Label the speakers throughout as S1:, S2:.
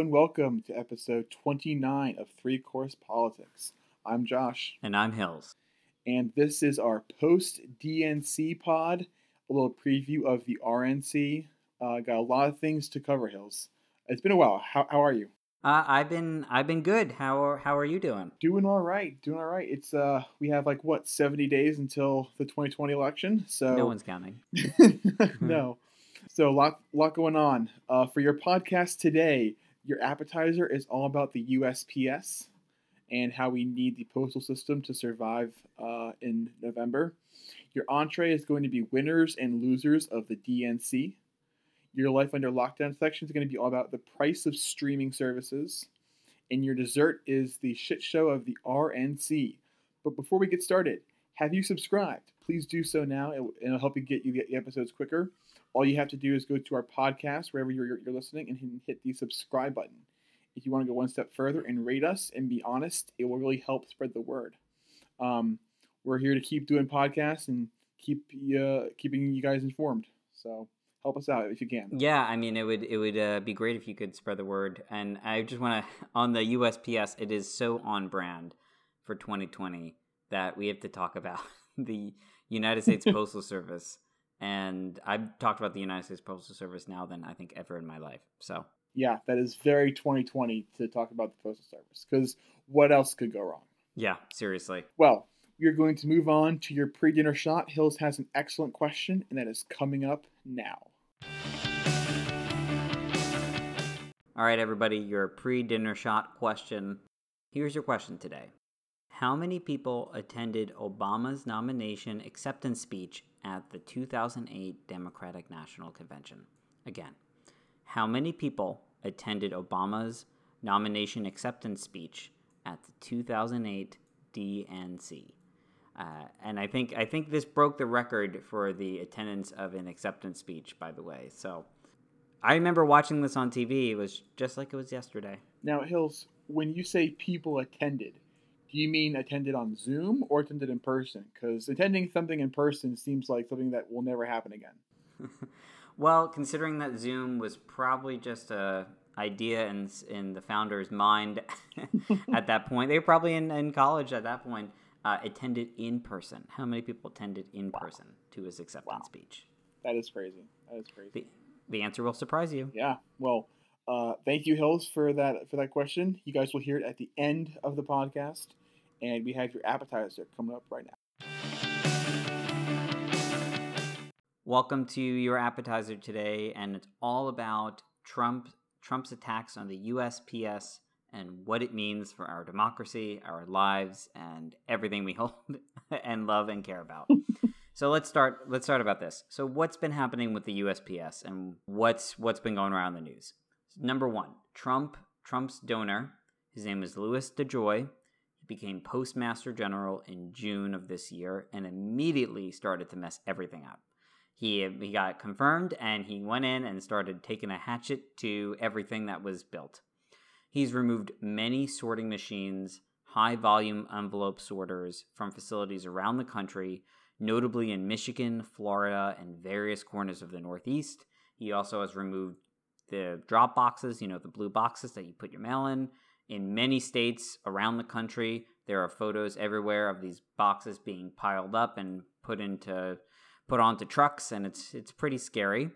S1: and welcome to episode 29 of Three Course Politics. I'm Josh.
S2: And I'm Hills.
S1: And this is our post DNC pod, a little preview of the RNC. Uh, got a lot of things to cover, Hills. It's been a while. How, how are you?
S2: Uh, I've been I've been good. How are, how are you doing?
S1: Doing all right. Doing all right. It's uh we have like what 70 days until the 2020 election. So
S2: No one's counting.
S1: no. So a lot, lot going on. Uh, for your podcast today, your appetizer is all about the USPS and how we need the postal system to survive uh, in November. Your entree is going to be winners and losers of the DNC. Your life under lockdown section is going to be all about the price of streaming services. And your dessert is the shit show of the RNC. But before we get started, have you subscribed? Please do so now. It'll help you get you get the episodes quicker. All you have to do is go to our podcast wherever you're, you're listening and hit the subscribe button. If you want to go one step further and rate us and be honest, it will really help spread the word. Um, we're here to keep doing podcasts and keep uh, keeping you guys informed. So help us out if you can.
S2: Yeah, I mean, it would it would uh, be great if you could spread the word. And I just want to on the USPS, it is so on brand for 2020 that we have to talk about the United States Postal Service. And I've talked about the United States Postal Service now than I think ever in my life. So
S1: yeah, that is very 2020 to talk about the Postal Service because what else could go wrong?
S2: Yeah, seriously.
S1: Well, we're going to move on to your pre dinner shot. Hills has an excellent question, and that is coming up now.
S2: All right, everybody, your pre dinner shot question. Here's your question today How many people attended Obama's nomination acceptance speech at the 2008 Democratic National Convention? Again, how many people attended Obama's nomination acceptance speech at the 2008 DNC? Uh, and I think I think this broke the record for the attendance of an acceptance speech. By the way, so I remember watching this on TV. It was just like it was yesterday.
S1: Now, Hills, when you say people attended, do you mean attended on Zoom or attended in person? Because attending something in person seems like something that will never happen again.
S2: well, considering that Zoom was probably just a idea in in the founder's mind at that point, they were probably in, in college at that point. Uh, attended in person. How many people attended in wow. person to his acceptance wow. speech?
S1: That is crazy. That is crazy.
S2: The, the answer will surprise you.
S1: Yeah. Well, uh, thank you, Hills, for that for that question. You guys will hear it at the end of the podcast, and we have your appetizer coming up right now.
S2: Welcome to your appetizer today, and it's all about Trump Trump's attacks on the USPS and what it means for our democracy, our lives, and everything we hold and love and care about. so let's start let's start about this. So what's been happening with the USPS and what's what's been going around the news? Number 1, Trump Trump's donor, his name is Louis DeJoy. Became Postmaster General in June of this year and immediately started to mess everything up. He, he got confirmed and he went in and started taking a hatchet to everything that was built. He's removed many sorting machines, high volume envelope sorters from facilities around the country, notably in Michigan, Florida, and various corners of the Northeast. He also has removed the drop boxes, you know, the blue boxes that you put your mail in. In many states around the country, there are photos everywhere of these boxes being piled up and put into put onto trucks, and it's it's pretty scary.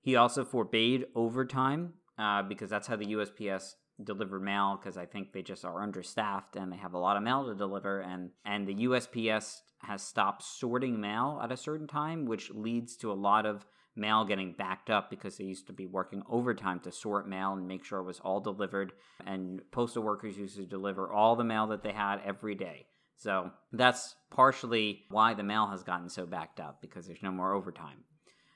S2: He also forbade overtime uh, because that's how the USPS deliver mail because I think they just are understaffed and they have a lot of mail to deliver and and the USPS has stopped sorting mail at a certain time which leads to a lot of mail getting backed up because they used to be working overtime to sort mail and make sure it was all delivered and postal workers used to deliver all the mail that they had every day. So that's partially why the mail has gotten so backed up because there's no more overtime.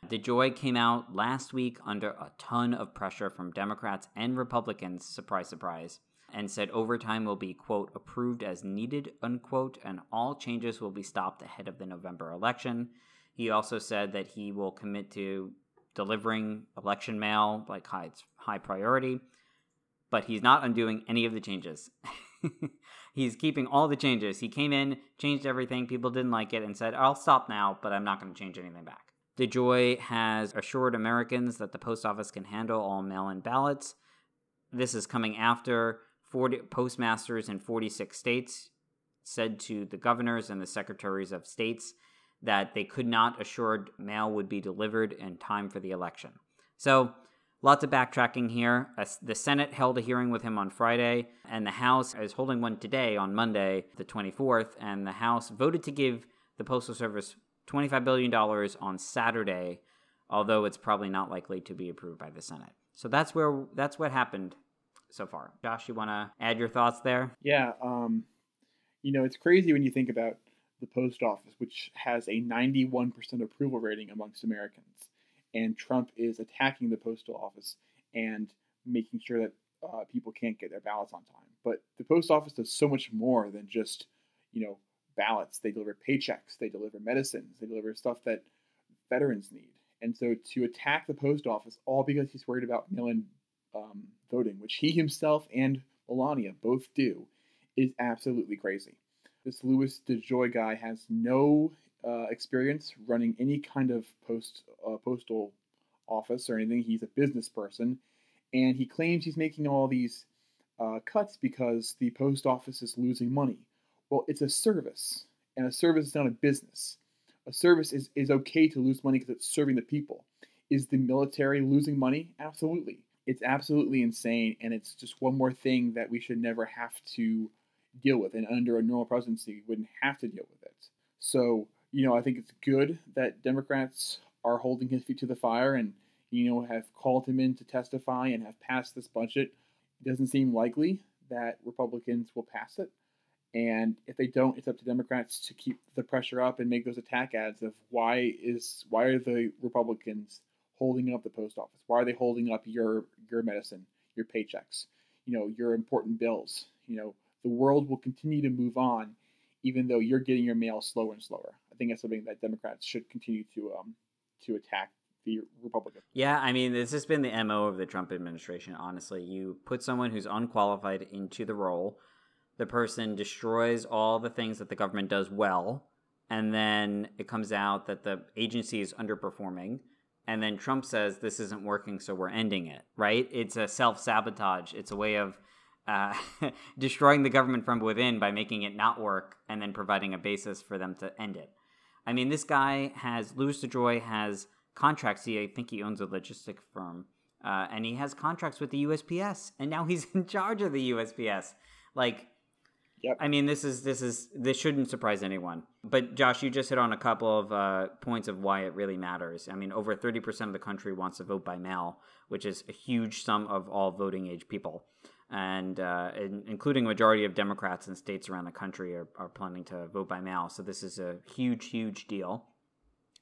S2: DeJoy came out last week under a ton of pressure from Democrats and Republicans, surprise, surprise, and said overtime will be, quote, approved as needed, unquote, and all changes will be stopped ahead of the November election. He also said that he will commit to delivering election mail like high, high priority, but he's not undoing any of the changes. he's keeping all the changes. He came in, changed everything, people didn't like it, and said, I'll stop now, but I'm not going to change anything back. DeJoy has assured Americans that the post office can handle all mail in ballots. this is coming after 40 postmasters in 46 states said to the governors and the secretaries of states that they could not assure mail would be delivered in time for the election. So, lots of backtracking here. The Senate held a hearing with him on Friday, and the House is holding one today on Monday, the 24th, and the House voted to give the Postal Service $25 billion on Saturday, although it's probably not likely to be approved by the Senate. So that's where that's what happened so far. Josh, you want to add your thoughts there?
S1: Yeah, um, you know, it's crazy when you think about the post office, which has a 91% approval rating amongst Americans. And Trump is attacking the postal office and making sure that uh, people can't get their ballots on time. But the post office does so much more than just, you know, ballots. They deliver paychecks, they deliver medicines, they deliver stuff that veterans need. And so to attack the post office all because he's worried about mail-in um, voting, which he himself and Melania both do, is absolutely crazy. This Louis DeJoy guy has no uh, experience running any kind of post uh, postal office or anything. He's a business person, and he claims he's making all these uh, cuts because the post office is losing money. Well, it's a service, and a service is not a business. A service is, is okay to lose money because it's serving the people. Is the military losing money? Absolutely. It's absolutely insane, and it's just one more thing that we should never have to deal with. And under a normal presidency, wouldn't have to deal with it. So, you know, I think it's good that Democrats are holding his feet to the fire and, you know, have called him in to testify and have passed this budget. It doesn't seem likely that Republicans will pass it. And if they don't, it's up to Democrats to keep the pressure up and make those attack ads of why is why are the Republicans holding up the post office? Why are they holding up your your medicine, your paychecks, you know, your important bills? You know, the world will continue to move on, even though you're getting your mail slower and slower. I think that's something that Democrats should continue to um, to attack the Republicans.
S2: Yeah, I mean, this has been the mo of the Trump administration. Honestly, you put someone who's unqualified into the role, the person destroys all the things that the government does well, and then it comes out that the agency is underperforming. And then Trump says this isn't working, so we're ending it. Right? It's a self sabotage. It's a way of uh, destroying the government from within by making it not work and then providing a basis for them to end it. I mean, this guy has, Louis DeJoy has contracts. He, I think he owns a logistic firm. Uh, and he has contracts with the USPS, and now he's in charge of the USPS. Like, Yep. I mean, this is this is this shouldn't surprise anyone. But Josh, you just hit on a couple of uh, points of why it really matters. I mean, over thirty percent of the country wants to vote by mail, which is a huge sum of all voting age people and uh, in, including a majority of Democrats in states around the country are, are planning to vote by mail. So this is a huge, huge deal.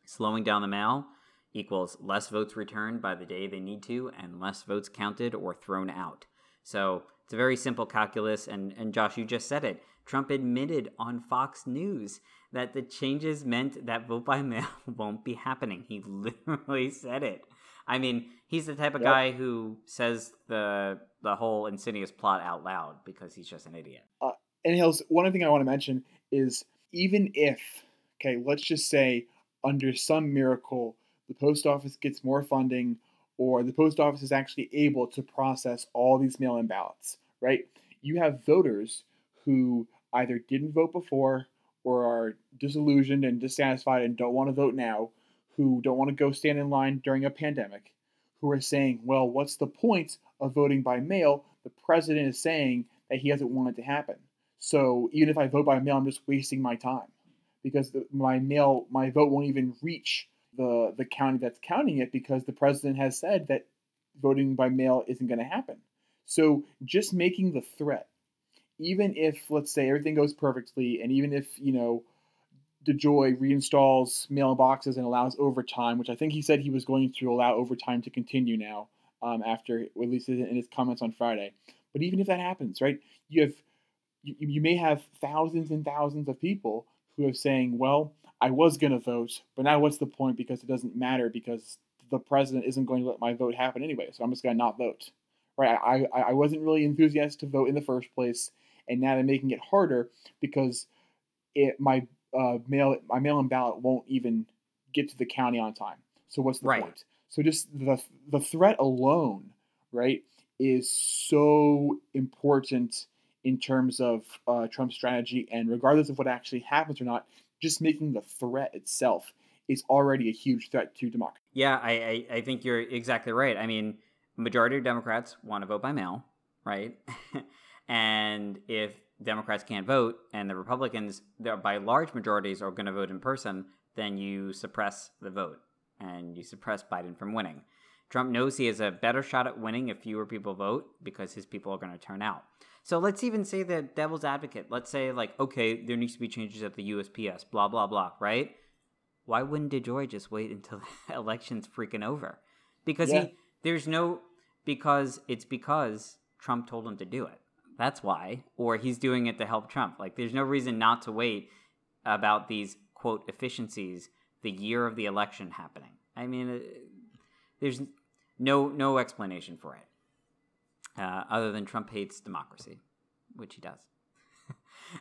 S2: Slowing down the mail equals less votes returned by the day they need to, and less votes counted or thrown out. So it's a very simple calculus. And, and Josh, you just said it. Trump admitted on Fox News that the changes meant that vote by mail won't be happening. He literally said it. I mean, he's the type of yep. guy who says the the whole insidious plot out loud because he's just an idiot.
S1: Uh, and Hills, one thing I want to mention is even if, okay, let's just say under some miracle the post office gets more funding or the post office is actually able to process all these mail-in ballots, right? You have voters who either didn't vote before or are disillusioned and dissatisfied and don't want to vote now who don't want to go stand in line during a pandemic, who are saying, well, what's the point of voting by mail? The president is saying that he doesn't want it to happen. So even if I vote by mail, I'm just wasting my time because the, my mail, my vote won't even reach the the county that's counting it because the president has said that voting by mail isn't going to happen. So just making the threat, even if let's say everything goes perfectly, and even if you know DeJoy reinstalls mail boxes and allows overtime, which I think he said he was going to allow overtime to continue now um, after, at least in his comments on Friday. But even if that happens, right, you have you, you may have thousands and thousands of people who are saying, well, I was going to vote, but now what's the point because it doesn't matter because the president isn't going to let my vote happen anyway, so I'm just going to not vote. Right? I, I, I wasn't really enthusiastic to vote in the first place, and now they're making it harder because it my uh, mail my mail-in ballot won't even get to the county on time. So what's the right. point? So just the the threat alone, right, is so important in terms of uh, Trump's strategy, and regardless of what actually happens or not, just making the threat itself is already a huge threat to democracy.
S2: Yeah, I, I, I think you're exactly right. I mean, majority of Democrats want to vote by mail, right? and if Democrats can't vote and the Republicans, by large majorities, are going to vote in person, then you suppress the vote and you suppress Biden from winning. Trump knows he has a better shot at winning if fewer people vote because his people are going to turn out. So let's even say the devil's advocate. Let's say, like, okay, there needs to be changes at the USPS, blah, blah, blah, right? Why wouldn't DeJoy just wait until the election's freaking over? Because yeah. he, there's no, because it's because Trump told him to do it. That's why. Or he's doing it to help Trump. Like, there's no reason not to wait about these, quote, efficiencies the year of the election happening. I mean, uh, there's no no explanation for it, uh, other than Trump hates democracy, which he does.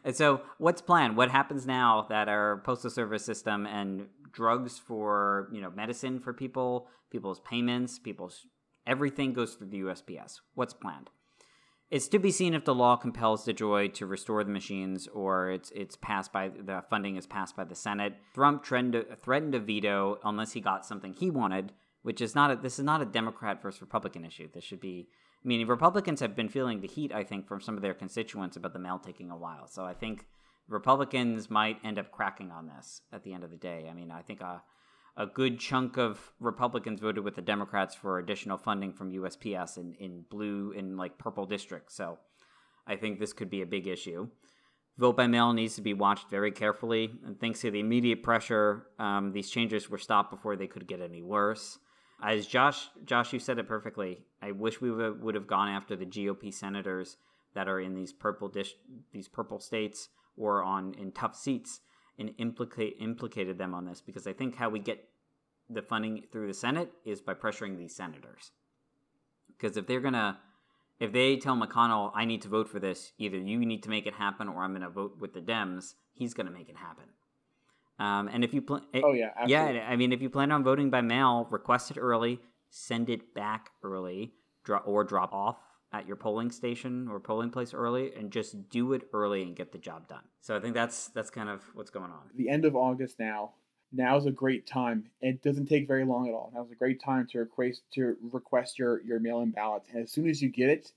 S2: and so, what's planned? What happens now that our postal service system and drugs for you know medicine for people, people's payments, people's everything goes through the USPS? What's planned? It's to be seen if the law compels the DeJoy to restore the machines or it's it's passed by the funding is passed by the Senate. Trump threatened threatened to veto unless he got something he wanted, which is not a, this is not a Democrat versus Republican issue. This should be I mean, Republicans have been feeling the heat, I think, from some of their constituents about the mail taking a while. So I think Republicans might end up cracking on this at the end of the day. I mean, I think a, a good chunk of Republicans voted with the Democrats for additional funding from USPS in, in blue and like purple districts. So I think this could be a big issue. Vote by mail needs to be watched very carefully. And thanks to the immediate pressure, um, these changes were stopped before they could get any worse. As Josh, Josh, you said it perfectly. I wish we would have gone after the GOP senators that are in these purple dish, these purple states or on in tough seats and implicate implicated them on this because I think how we get the funding through the Senate is by pressuring these senators. Because if they're gonna, if they tell McConnell, I need to vote for this, either you need to make it happen or I'm gonna vote with the Dems, he's gonna make it happen. Um, and if you plan,
S1: eh, oh yeah,
S2: absolutely. yeah, I mean, if you plan on voting by mail, request it early, send it back early, draw, or drop off at your polling station or polling place early and just do it early and get the job done. So I think that's that's kind of what's going on.
S1: The end of August now. Now is a great time. It doesn't take very long at all. Now is a great time to request to request your your mail-in ballot. And as soon as you get it,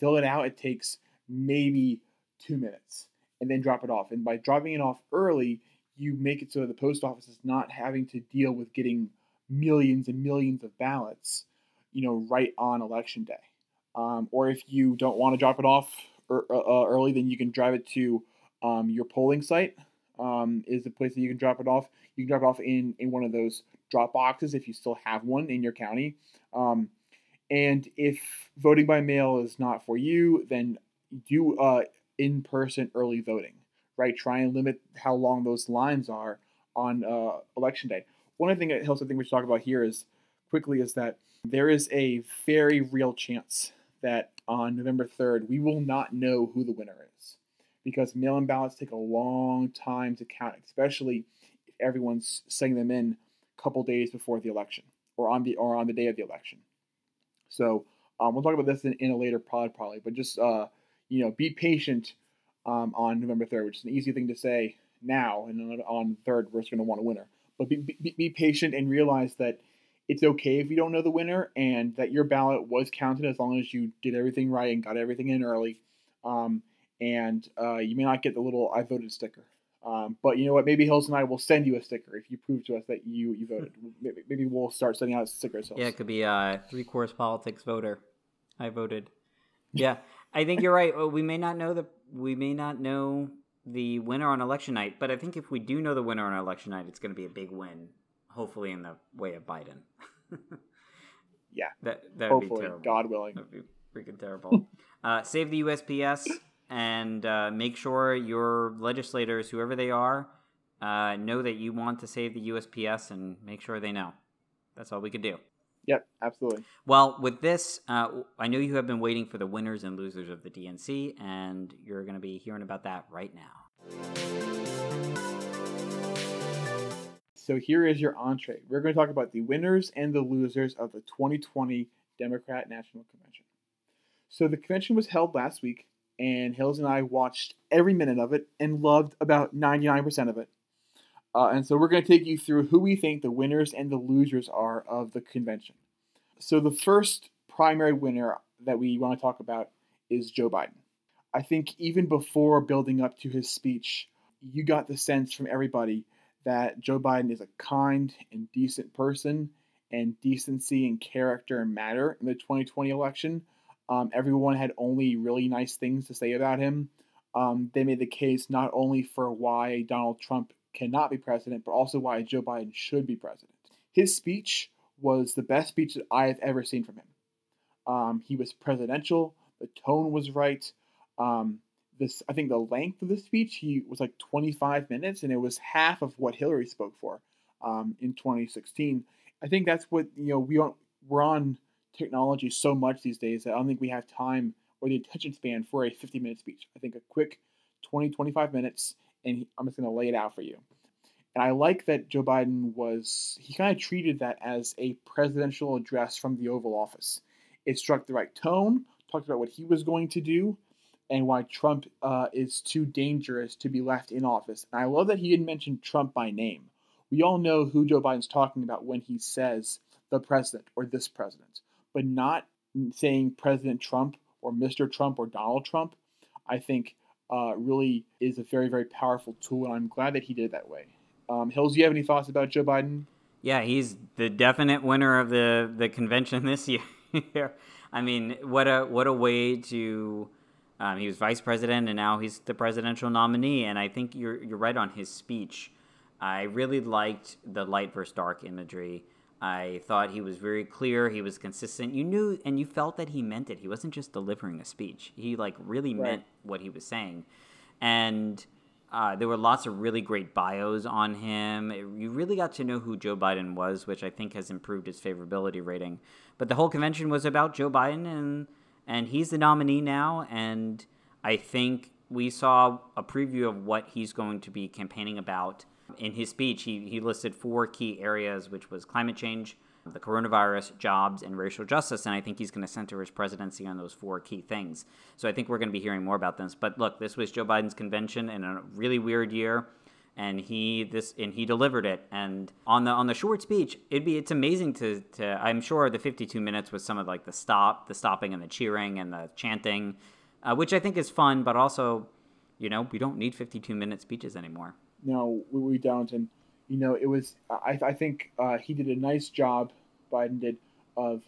S1: fill it out. It takes maybe two minutes, and then drop it off. And by dropping it off early, you make it so the post office is not having to deal with getting millions and millions of ballots, you know, right on election day. Um, or if you don't want to drop it off er, uh, uh, early, then you can drive it to um, your polling site. Um, is the place that you can drop it off. You can drop it off in, in one of those drop boxes if you still have one in your county. Um, and if voting by mail is not for you, then do uh, in person early voting, right? Try and limit how long those lines are on uh, election day. One other thing that Hills, I think we should talk about here is quickly is that there is a very real chance that on November 3rd, we will not know who the winner is because mail in ballots take a long time to count, especially if everyone's sending them in a couple days before the election or on the or on the day of the election. So um, we'll talk about this in, in, a later pod probably, but just uh, you know, be patient um, on November 3rd, which is an easy thing to say now, and on 3rd, we're just going to want a winner. But be, be, be patient and realize that it's okay if you don't know the winner and that your ballot was counted as long as you did everything right and got everything in early. Um, and uh, you may not get the little I voted sticker. Um, but you know what? Maybe Hills and I will send you a sticker if you prove to us that you, you voted. maybe, maybe we'll start sending out stickers.
S2: Yeah, it could be a three course politics voter. I voted. Yeah, I think you're right. We may not know the we may not know the winner on election night, but I think if we do know the winner on election night, it's going to be a big win hopefully in the way of Biden.
S1: yeah,
S2: that that would be terrible.
S1: God willing,
S2: that'd be freaking terrible. uh, save the USPS and uh, make sure your legislators, whoever they are, uh, know that you want to save the USPS and make sure they know. That's all we could do.
S1: Yep, absolutely.
S2: Well, with this, uh, I know you have been waiting for the winners and losers of the DNC, and you're going to be hearing about that right now.
S1: So here is your entree. We're going to talk about the winners and the losers of the 2020 Democrat National Convention. So the convention was held last week, and Hills and I watched every minute of it and loved about 99% of it. Uh, and so we're going to take you through who we think the winners and the losers are of the convention. So the first primary winner that we want to talk about is Joe Biden. I think even before building up to his speech, you got the sense from everybody that Joe Biden is a kind and decent person, and decency and character matter in the 2020 election. Um, everyone had only really nice things to say about him. Um, they made the case not only for why Donald Trump cannot be president, but also why Joe Biden should be president. His speech was the best speech that I have ever seen from him. Um, he was presidential. The tone was right. Um, this, I think, the length of the speech he was like 25 minutes, and it was half of what Hillary spoke for um, in 2016. I think that's what you know. We we're on technology so much these days that I don't think we have time or the attention span for a 50 minute speech. I think a quick 20, 25 minutes, and I'm just going to lay it out for you. And I like that Joe Biden was, he kind of treated that as a presidential address from the Oval Office. It struck the right tone, talked about what he was going to do, and why Trump uh, is too dangerous to be left in office. And I love that he didn't mention Trump by name. We all know who Joe Biden's talking about when he says the president or this president, but not saying President Trump or Mr. Trump or Donald Trump, I think uh, really is a very, very powerful tool. And I'm glad that he did it that way. Um, Hills, do you have any thoughts about Joe Biden?
S2: Yeah, he's the definite winner of the, the convention this year. I mean, what a what a way to um, he was vice president and now he's the presidential nominee. And I think you're you're right on his speech. I really liked the light versus dark imagery. I thought he was very clear. He was consistent. You knew and you felt that he meant it. He wasn't just delivering a speech. He like really right. meant what he was saying. And uh, there were lots of really great bios on him. It, you really got to know who Joe Biden was, which I think has improved his favorability rating. But the whole convention was about Joe Biden, and and he's the nominee now. And I think we saw a preview of what he's going to be campaigning about in his speech. He he listed four key areas, which was climate change, the coronavirus, jobs, and racial justice. And I think he's going to center his presidency on those four key things. So I think we're going to be hearing more about this. But look, this was Joe Biden's convention in a really weird year. And he this and he delivered it. And on the on the short speech, it'd be it's amazing to to I'm sure the 52 minutes was some of like the stop, the stopping and the cheering and the chanting, uh, which I think is fun. But also, you know, we don't need 52 minute speeches anymore.
S1: No, we don't. And you know, it was I, I think uh, he did a nice job Biden did of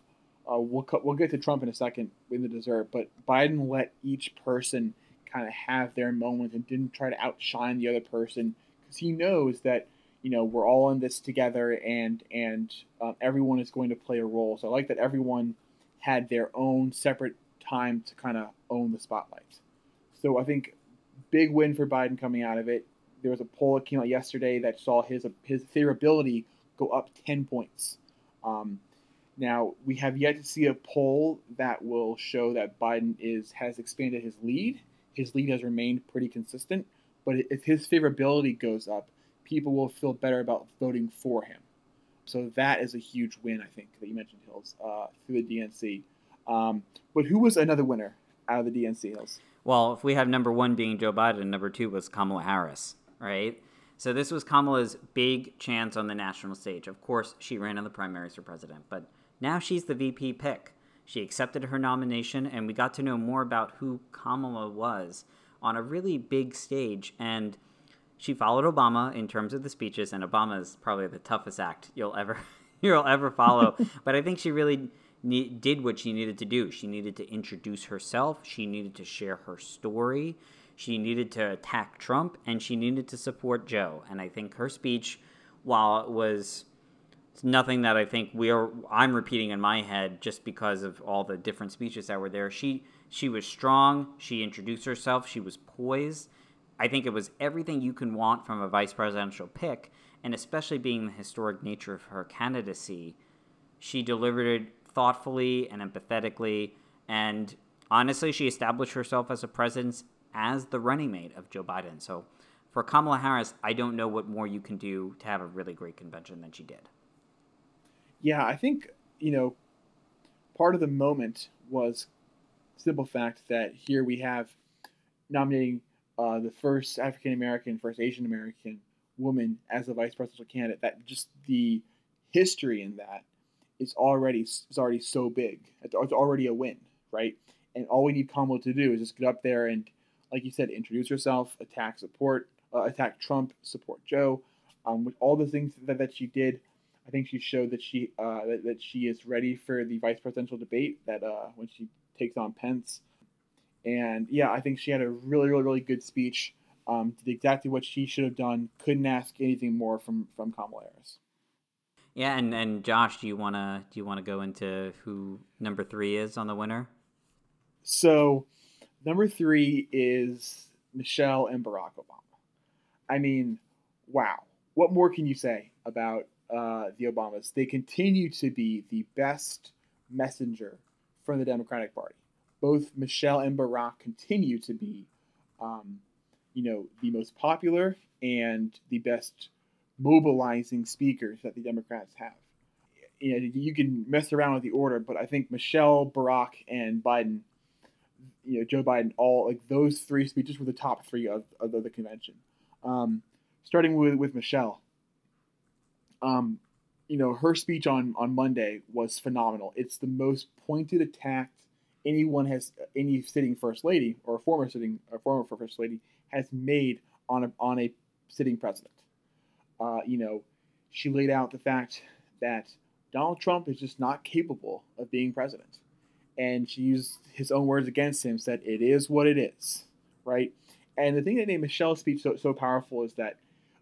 S1: uh, we'll we'll get to Trump in a second in the dessert, but Biden let each person kind of have their moment and didn't try to outshine the other person because he knows that you know we're all in this together and and um, everyone is going to play a role. So I like that everyone had their own separate time to kind of own the spotlight. So I think big win for Biden coming out of it. There was a poll that came out yesterday that saw his his favorability go up ten points. Um, now we have yet to see a poll that will show that Biden is has expanded his lead. His lead has remained pretty consistent, but if his favorability goes up, people will feel better about voting for him. So that is a huge win, I think, that you mentioned, Hills, uh, through the DNC. Um, but who was another winner out of the DNC, Hills?
S2: Well, if we have number one being Joe Biden, number two was Kamala Harris, right? So this was Kamala's big chance on the national stage. Of course, she ran in the primaries for president, but now she's the VP pick. She accepted her nomination, and we got to know more about who Kamala was on a really big stage. And she followed Obama in terms of the speeches, and Obama is probably the toughest act you'll ever you'll ever follow. but I think she really did what she needed to do. She needed to introduce herself. She needed to share her story. She needed to attack Trump and she needed to support Joe. And I think her speech, while it was nothing that I think we are I'm repeating in my head just because of all the different speeches that were there. She she was strong, she introduced herself, she was poised. I think it was everything you can want from a vice presidential pick, and especially being the historic nature of her candidacy, she delivered it thoughtfully and empathetically and honestly she established herself as a presence as the running mate of Joe Biden. So for Kamala Harris, I don't know what more you can do to have a really great convention than she did.
S1: Yeah, I think, you know, part of the moment was simple fact that here we have nominating uh, the first African American, first Asian American woman as a vice presidential candidate. That just the history in that is already is already so big. It's already a win, right? And all we need Kamala to do is just get up there and, like you said, introduce herself, attack support, uh, attack Trump, support Joe. Um, with all the things that, that she did, I think she showed that she uh, that, that she is ready for the vice presidential debate. That uh, when she takes on Pence, and yeah, I think she had a really, really, really good speech. Um, did exactly what she should have done. Couldn't ask anything more from from Kamala Harris.
S2: Yeah, and, and Josh, do you wanna do you wanna go into who number three is on the winner?
S1: So, number three is Michelle and Barack Obama. I mean, wow. What more can you say about uh, the Obamas? They continue to be the best messenger from the Democratic Party. Both Michelle and Barack continue to be, um, you know, the most popular and the best mobilizing speakers that the Democrats have. You know, you can mess around with the order, but I think Michelle, Barack, and Biden, you know, Joe Biden, all like those three speeches were the top three of, of the convention. Um, starting with with Michelle. Um, you know, her speech on on Monday was phenomenal. It's the most pointed attack anyone has, any sitting first lady or former sitting or former first lady has made on a on a sitting president. Uh, you know, she laid out the fact that Donald Trump is just not capable of being president. And she used his own words against him, said, It is what it is, right? And the thing that made Michelle's speech so, so powerful is that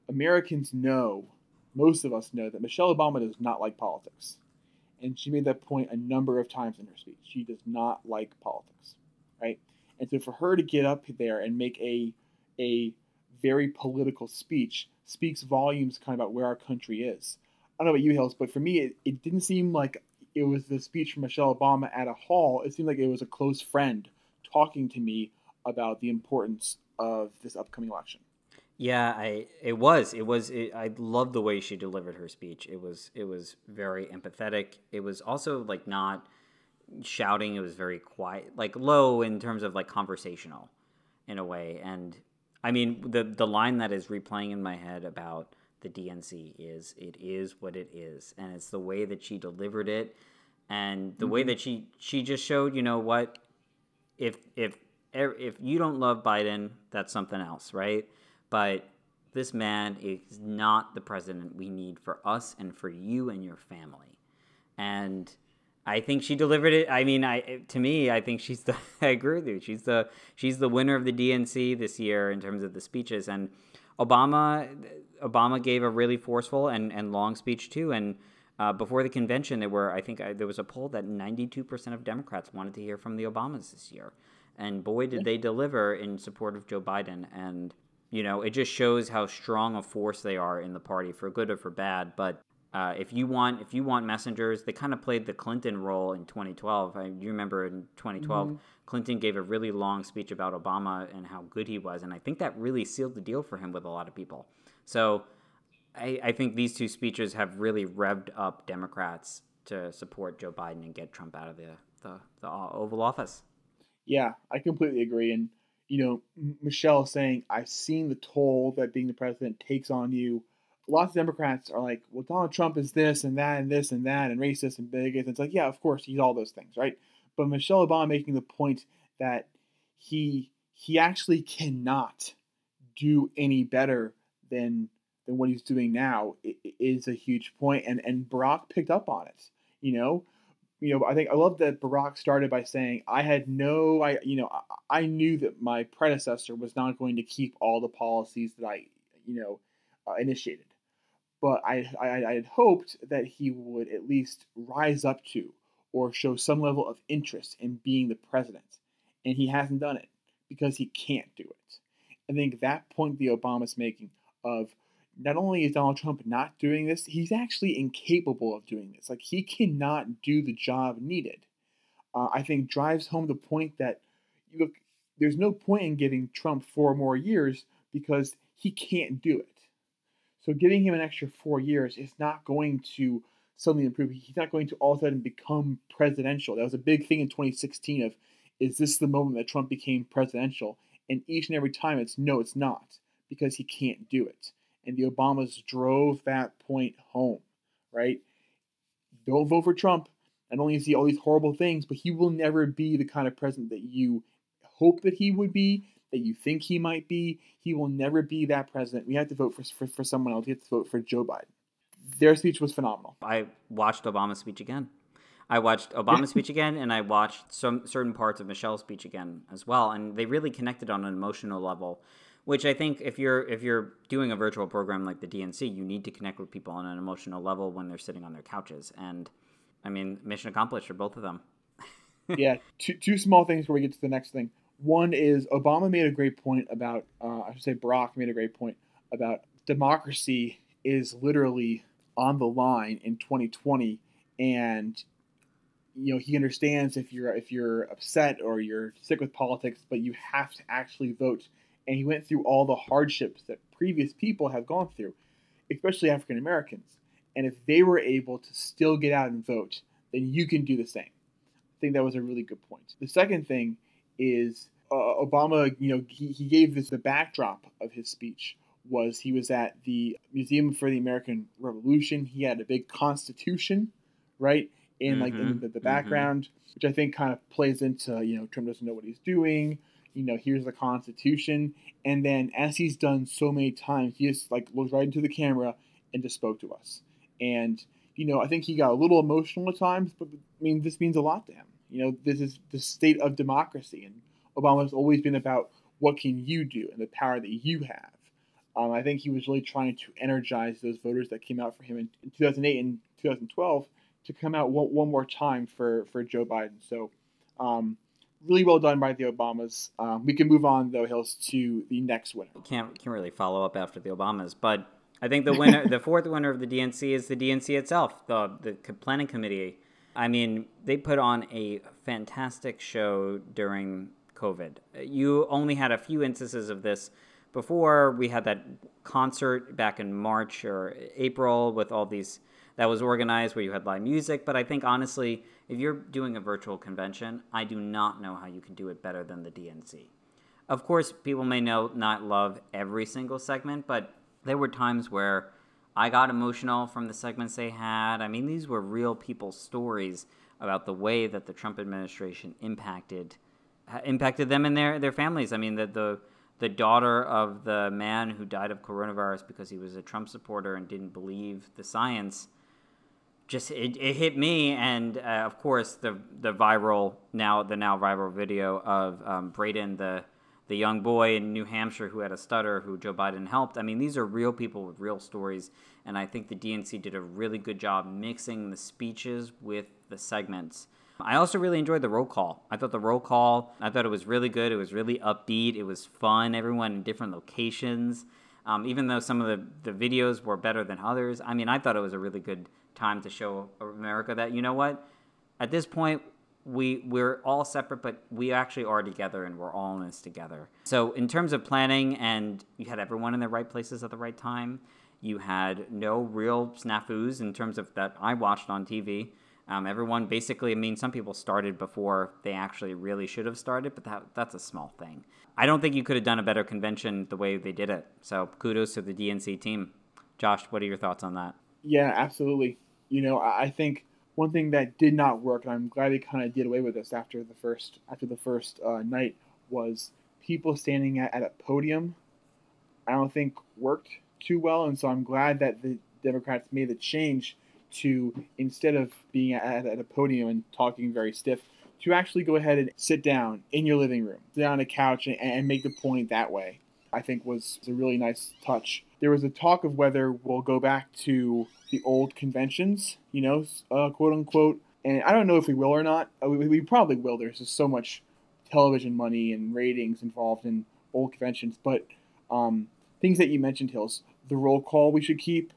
S1: Americans know, most of us know, that Michelle Obama does not like politics. And she made that point a number of times in her speech. She does not like politics, right? And so for her to get up there and make a, a very political speech speaks volumes kind of about where our country is. I don't know about you, Hills, but for me, it, it didn't seem like it was the speech from Michelle Obama at a hall. It seemed like it was a close friend talking to me about the importance of this upcoming election.
S2: Yeah, I it was it was it, I loved the way she delivered her speech. It was it was very empathetic. It was also like not shouting. It was very quiet, like low in terms of like conversational, in a way. And I mean, the the line that is replaying in my head about the DNC is it is what it is, and it's the way that she delivered it, and the mm-hmm. way that she she just showed, you know what, if if if you don't love Biden, that's something else, right? But this man is not the president we need for us and for you and your family, and I think she delivered it. I mean, I to me, I think she's the. I agree with you. She's the she's the winner of the DNC this year in terms of the speeches. And Obama, Obama gave a really forceful and, and long speech too. And uh, before the convention, there were I think I, there was a poll that ninety two percent of Democrats wanted to hear from the Obamas this year. And boy, did they deliver in support of Joe Biden. And you know, it just shows how strong a force they are in the party, for good or for bad. But uh, if you want, if you want messengers, they kind of played the Clinton role in 2012. I, you remember in 2012, mm-hmm. Clinton gave a really long speech about Obama and how good he was, and I think that really sealed the deal for him with a lot of people. So, I, I think these two speeches have really revved up Democrats to support Joe Biden and get Trump out of the the, the Oval Office.
S1: Yeah, I completely agree, and you know, Michelle saying, "I've seen the toll that being the president takes on you." lots of Democrats are like, well, Donald Trump is this and that and this and that and racist and bigot. And it's like, yeah, of course, he's all those things, right? But Michelle Obama making the point that he he actually cannot do any better than than what he's doing now is a huge point, and and Barack picked up on it. You know, you know, I think I love that Barack started by saying, "I had no, I you know, I, I knew that my predecessor was not going to keep all the policies that I, you know, uh, initiated." but I, I, I had hoped that he would at least rise up to or show some level of interest in being the president. And he hasn't done it because he can't do it. I think that point the Obama's making of not only is Donald Trump not doing this, he's actually incapable of doing this. Like he cannot do the job needed. Uh, I think drives home the point that look, there's no point in giving Trump four more years because he can't do it. So giving him an extra four years is not going to suddenly improve. He's not going to all of a sudden become presidential. That was a big thing in 2016 of is this the moment that Trump became presidential? And each and every time it's no, it's not, because he can't do it. And the Obamas drove that point home, right? Don't vote for Trump. Not only is he all these horrible things, but he will never be the kind of president that you hope that he would be, that you think he might be. He will never be that president. We have to vote for, for, for someone else. We have to vote for Joe Biden. Their speech was phenomenal.
S2: I watched Obama's speech again. I watched Obama's speech again, and I watched some certain parts of Michelle's speech again as well, and they really connected on an emotional level, which I think if you're if you're doing a virtual program like the DNC, you need to connect with people on an emotional level when they're sitting on their couches, and I mean, mission accomplished for both of them.
S1: yeah, two two small things before we get to the next thing. One is Obama made a great point about, uh, I should say, Barack made a great point about democracy is literally on the line in 2020, and you know he understands if you're if you're upset or you're sick with politics, but you have to actually vote. And he went through all the hardships that previous people have gone through, especially African Americans. And if they were able to still get out and vote, then you can do the same. I think that was a really good point. The second thing is uh, Obama, you know, he, he gave this the backdrop of his speech was he was at the Museum for the American Revolution. He had a big Constitution, right? in mm-hmm. like in mm-hmm. the, the mm-hmm. background, mm-hmm. which I think kind of plays into you know Trump doesn't know what he's doing. You know, here's the Constitution, and then as he's done so many times, he just like looks right into the camera and just spoke to us. And you know, I think he got a little emotional at times, but I mean, this means a lot to him. You know, this is the state of democracy, and Obama's always been about what can you do and the power that you have. Um, I think he was really trying to energize those voters that came out for him in, in 2008 and 2012 to come out one, one more time for, for Joe Biden. So, um, really well done by the Obamas. Um, we can move on though, Hills, to the next winner.
S2: Can't can't really follow up after the Obamas, but I think the winner, the fourth winner of the DNC is the DNC itself, the the planning committee. I mean, they put on a fantastic show during COVID. You only had a few instances of this before. We had that concert back in March or April with all these that was organized where you had live music. But I think honestly, if you're doing a virtual convention, I do not know how you can do it better than the DNC. Of course, people may know not love every single segment, but there were times where I got emotional from the segments they had. I mean, these were real people's stories about the way that the Trump administration impacted impacted them and their their families. I mean, the the the daughter of the man who died of coronavirus because he was a Trump supporter and didn't believe the science just it, it hit me and uh, of course the the viral now the now viral video of um, Brayden the the young boy in New Hampshire who had a stutter who Joe Biden helped. I mean, these are real people with real stories, and I think the DNC did a really good job mixing the speeches with the segments. I also really enjoyed the roll call. I thought the roll call, I thought it was really good. It was really upbeat. It was fun. Everyone in different locations. Um, even though some of the, the videos were better than others, I mean, I thought it was a really good time to show America that you know what, at this point we we're all separate, but we actually are together and we're all in this together. So in terms of planning, and you had everyone in the right places at the right time. You had no real snafus in terms of that I watched on TV. Um, everyone basically, I mean, some people started before they actually really should have started, but that that's a small thing. I don't think you could have done a better convention the way they did it. So kudos to the DNC team. Josh, what are your thoughts on that?
S1: Yeah, absolutely you know, I think one thing that did not work, and I'm glad they kind of did away with this after the first after the first uh, night, was people standing at, at a podium. I don't think worked too well, and so I'm glad that the Democrats made the change to instead of being at, at a podium and talking very stiff, to actually go ahead and sit down in your living room, sit down on a couch, and, and make the point that way. I think was a really nice touch. There was a talk of whether we'll go back to the old conventions, you know, uh, quote unquote. And I don't know if we will or not. Uh, we, we probably will. There's just so much television money and ratings involved in old conventions. But um, things that you mentioned, Hills, the roll call we should keep,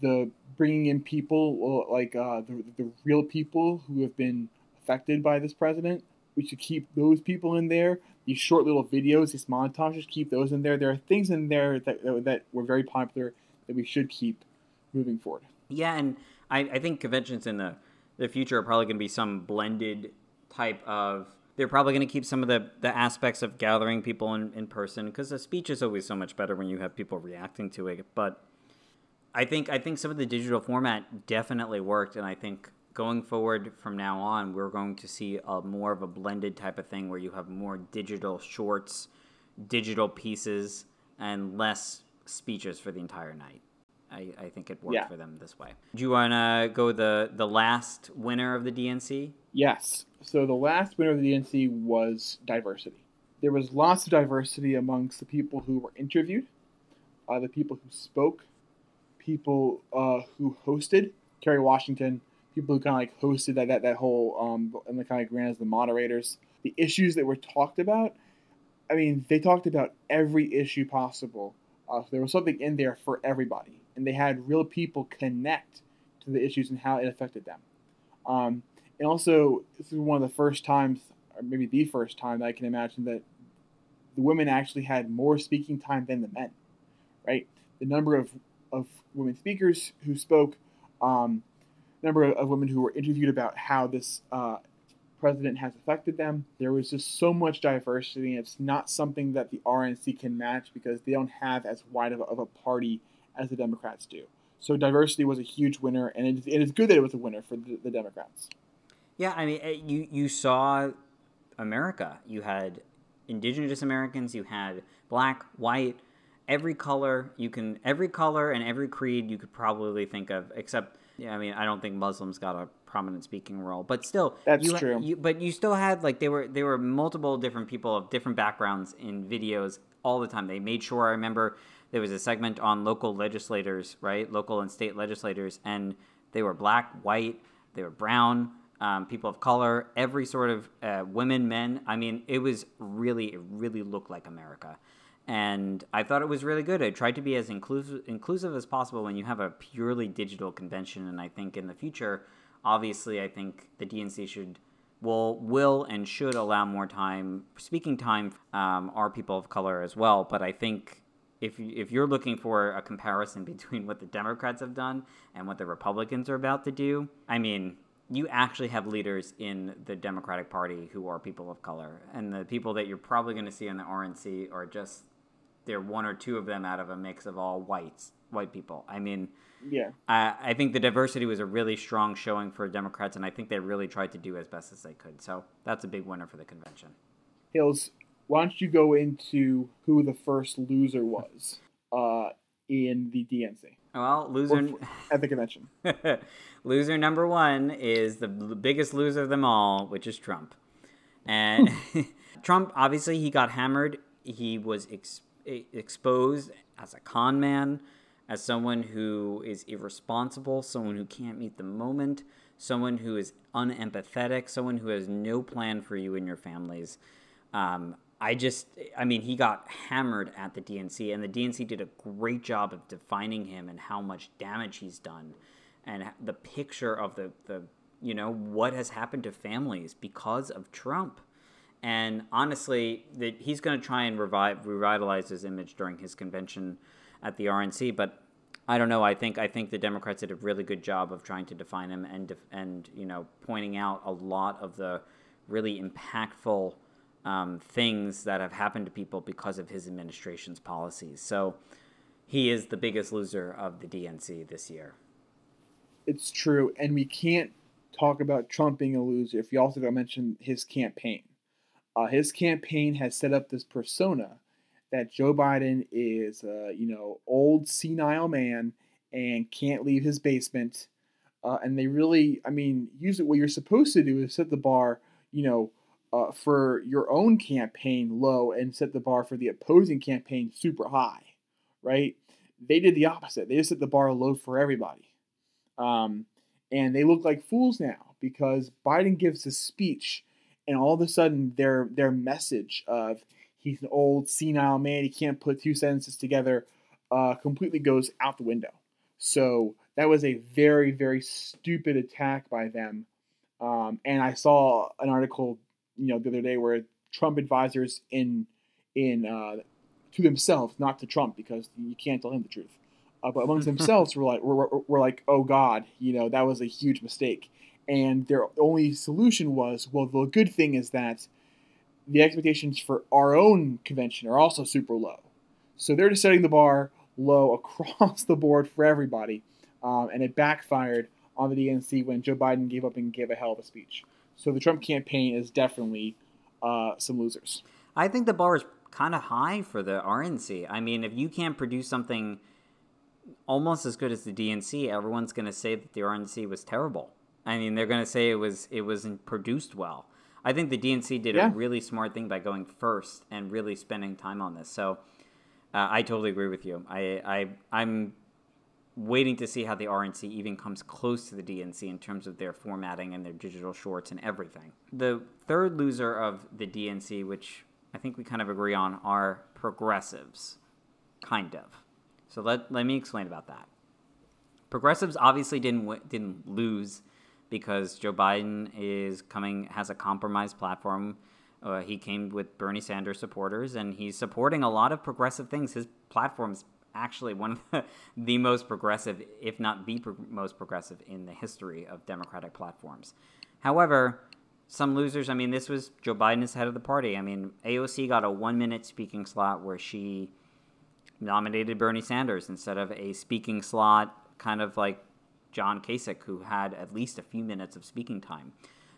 S1: the bringing in people uh, like uh, the, the real people who have been affected by this president. We should keep those people in there. These short little videos, these montages, keep those in there. There are things in there that, that were very popular that we should keep moving forward.
S2: Yeah, and I, I think conventions in the the future are probably going to be some blended type of they're probably going to keep some of the, the aspects of gathering people in, in person because a speech is always so much better when you have people reacting to it. But I think I think some of the digital format definitely worked, and I think going forward from now on, we're going to see a more of a blended type of thing where you have more digital shorts, digital pieces, and less speeches for the entire night. I, I think it worked yeah. for them this way. Do you want to go the the last winner of the DNC?
S1: Yes. So the last winner of the DNC was diversity. There was lots of diversity amongst the people who were interviewed, uh, the people who spoke, people uh, who hosted. Kerry Washington, people who kind of like hosted that that, that whole um, and they kind of ran as the moderators. The issues that were talked about. I mean, they talked about every issue possible. Uh, there was something in there for everybody, and they had real people connect to the issues and how it affected them. Um, and also, this is one of the first times, or maybe the first time, that I can imagine that the women actually had more speaking time than the men. Right, the number of of women speakers who spoke, um, number of, women who were interviewed about how this uh, president has affected them. There was just so much diversity, and it's not something that the RNC can match because they don't have as wide of a, of a party as the Democrats do. So diversity was a huge winner, and it it is good that it was a winner for the, the Democrats.
S2: Yeah, I mean, eh, you you saw America. You had indigenous Americans. You had black, white, every color you can, every color and every creed you could probably think of, except. Yeah, I mean, I don't think Muslims got a prominent speaking role, but still,
S1: that's
S2: you,
S1: true.
S2: You, but you still had like they were they were multiple different people of different backgrounds in videos all the time. They made sure. I remember there was a segment on local legislators, right, local and state legislators, and they were black, white, they were brown, um, people of color, every sort of uh, women, men. I mean, it was really, it really looked like America. And I thought it was really good. I tried to be as inclusive, inclusive as possible when you have a purely digital convention. And I think in the future, obviously, I think the DNC should will will and should allow more time speaking time um, our people of color as well. But I think if if you're looking for a comparison between what the Democrats have done and what the Republicans are about to do, I mean, you actually have leaders in the Democratic Party who are people of color, and the people that you're probably going to see in the RNC are just they're one or two of them out of a mix of all whites, white people. I mean,
S1: yeah,
S2: I, I think the diversity was a really strong showing for Democrats, and I think they really tried to do as best as they could. So that's a big winner for the convention.
S1: Hills, why don't you go into who the first loser was uh, in the DNC?
S2: Well, loser
S1: at the convention.
S2: loser number one is the biggest loser of them all, which is Trump. And Trump, obviously, he got hammered. He was ex- exposed as a con man, as someone who is irresponsible, someone who can't meet the moment, someone who is unempathetic, someone who has no plan for you and your families. Um, I just, I mean, he got hammered at the DNC, and the DNC did a great job of defining him and how much damage he's done, and the picture of the, the you know, what has happened to families because of Trump. And honestly, that he's going to try and revive, revitalize his image during his convention at the RNC, but I don't know. I think I think the Democrats did a really good job of trying to define him and and you know pointing out a lot of the really impactful um, things that have happened to people because of his administration's policies. So he is the biggest loser of the DNC this year.
S1: It's true, and we can't talk about Trump being a loser if we also don't mention his campaign. Uh, his campaign has set up this persona that Joe Biden is a you know old senile man and can't leave his basement. Uh, and they really, I mean, use it. What you're supposed to do is set the bar, you know, uh, for your own campaign low and set the bar for the opposing campaign super high, right? They did the opposite. They just set the bar low for everybody. Um, and they look like fools now because Biden gives a speech, and all of a sudden their their message of he's an old senile man, he can't put two sentences together, uh, completely goes out the window. So that was a very very stupid attack by them. Um, and I saw an article you know the other day where Trump advisors in in uh, to themselves, not to Trump, because you can't tell him the truth. Uh, but amongst themselves, were like we're, we're like, oh God, you know that was a huge mistake. And their only solution was, well, the good thing is that the expectations for our own convention are also super low. So they're just setting the bar low across the board for everybody. Um, and it backfired on the DNC when Joe Biden gave up and gave a hell of a speech. So the Trump campaign is definitely uh, some losers.
S2: I think the bar is kind of high for the RNC. I mean, if you can't produce something almost as good as the DNC, everyone's going to say that the RNC was terrible. I mean, they're going to say it was it wasn't produced well. I think the DNC did yeah. a really smart thing by going first and really spending time on this. So uh, I totally agree with you. I, I I'm waiting to see how the RNC even comes close to the DNC in terms of their formatting and their digital shorts and everything. The third loser of the DNC, which I think we kind of agree on, are progressives, kind of. So let let me explain about that. Progressives obviously didn't didn't lose because Joe Biden is coming has a compromised platform. Uh, he came with Bernie Sanders supporters, and he's supporting a lot of progressive things. His platform's actually one of the, the most progressive, if not the pro- most progressive, in the history of Democratic platforms. However, some losers. I mean, this was Joe Biden is head of the party. I mean, AOC got a one-minute speaking slot where she nominated Bernie Sanders instead of a speaking slot, kind of like John Kasich, who had at least a few minutes of speaking time.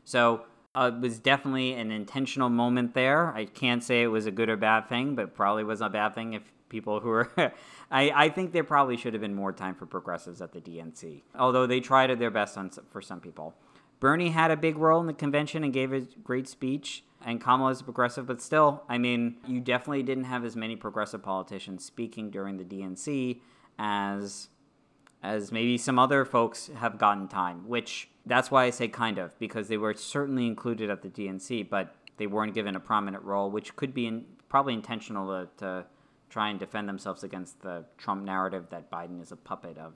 S2: So uh, it was definitely an intentional moment there. I can't say it was a good or bad thing, but probably was a bad thing if people who are. I, I think there probably should have been more time for progressives at the DNC, although they tried their best on, for some people. Bernie had a big role in the convention and gave a great speech, and Kamala is a progressive, but still, I mean, you definitely didn't have as many progressive politicians speaking during the DNC as as maybe some other folks have gotten time, which that's why I say kind of, because they were certainly included at the DNC, but they weren't given a prominent role, which could be in, probably intentional to, to try and defend themselves against the Trump narrative that Biden is a puppet of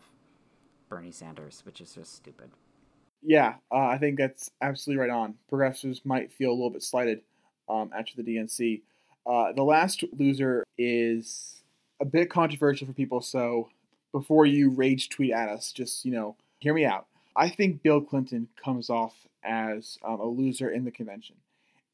S2: Bernie Sanders, which is just stupid.
S1: Yeah, uh, I think that's absolutely right on. Progressives might feel a little bit slighted um, after the DNC. Uh, the last loser is a bit controversial for people, so before you rage tweet at us, just, you know, hear me out. I think Bill Clinton comes off as um, a loser in the convention.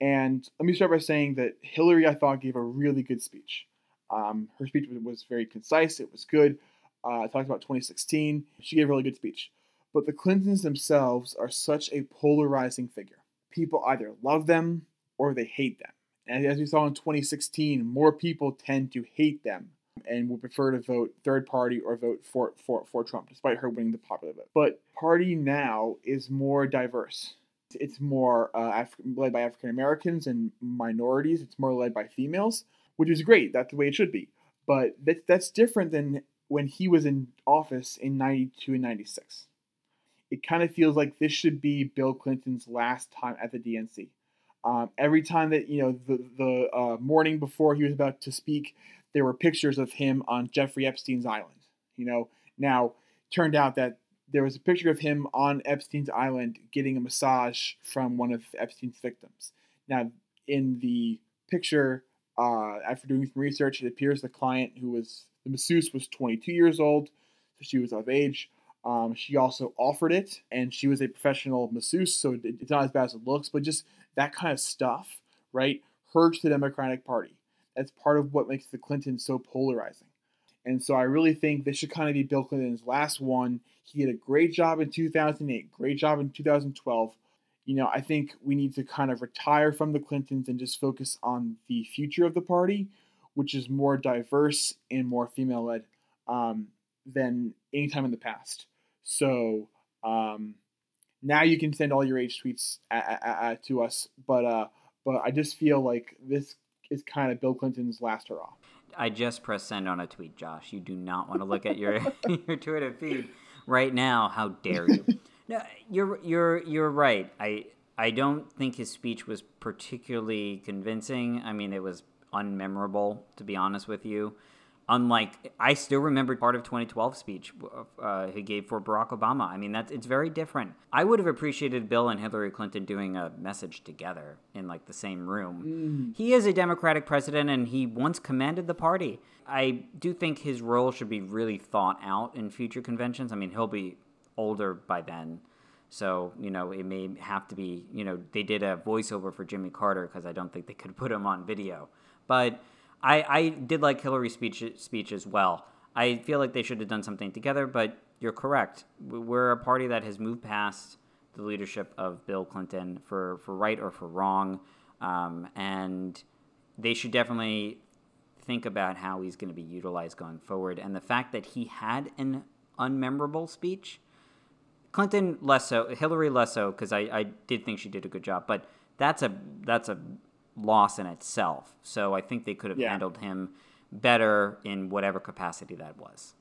S1: And let me start by saying that Hillary, I thought, gave a really good speech. Um, her speech was very concise, it was good. Uh, I talked about 2016. She gave a really good speech. But the Clintons themselves are such a polarizing figure. People either love them or they hate them. And as we saw in 2016, more people tend to hate them and would prefer to vote third party or vote for, for, for Trump, despite her winning the popular vote. But party now is more diverse. It's more uh, Af- led by African Americans and minorities. It's more led by females, which is great. That's the way it should be. But that, that's different than when he was in office in 92 and 96. It kind of feels like this should be Bill Clinton's last time at the DNC. Um, every time that, you know, the, the uh, morning before he was about to speak, there were pictures of him on Jeffrey Epstein's island. You know, now turned out that there was a picture of him on Epstein's island getting a massage from one of Epstein's victims. Now, in the picture, uh, after doing some research, it appears the client who was the masseuse was 22 years old, so she was of age. Um, she also offered it, and she was a professional masseuse, so it's not as bad as it looks. But just that kind of stuff, right, hurts the Democratic Party. That's part of what makes the Clintons so polarizing. And so I really think this should kind of be Bill Clinton's last one. He did a great job in 2008, great job in 2012. You know, I think we need to kind of retire from the Clintons and just focus on the future of the party, which is more diverse and more female led um, than any time in the past. So um, now you can send all your age tweets to us, but uh, but I just feel like this is kind of Bill Clinton's last hurrah.
S2: I just pressed send on a tweet, Josh. You do not want to look at your your Twitter feed right now. How dare you? no, you're you're you're right. I I don't think his speech was particularly convincing. I mean, it was unmemorable, to be honest with you unlike I still remember part of 2012 speech uh, he gave for Barack Obama. I mean, that's it's very different. I would have appreciated Bill and Hillary Clinton doing a message together in like the same room. Mm. He is a Democratic president, and he once commanded the party. I do think his role should be really thought out in future conventions. I mean, he'll be older by then. So, you know, it may have to be, you know, they did a voiceover for Jimmy Carter because I don't think they could put him on video. But I, I did like Hillary's speech, speech as well. I feel like they should have done something together, but you're correct. We're a party that has moved past the leadership of Bill Clinton for, for right or for wrong. Um, and they should definitely think about how he's going to be utilized going forward. And the fact that he had an unmemorable speech, Clinton less so, Hillary less so, because I, I did think she did a good job. But that's a that's a loss in itself. So I think they could have yeah. handled him better in whatever capacity that was.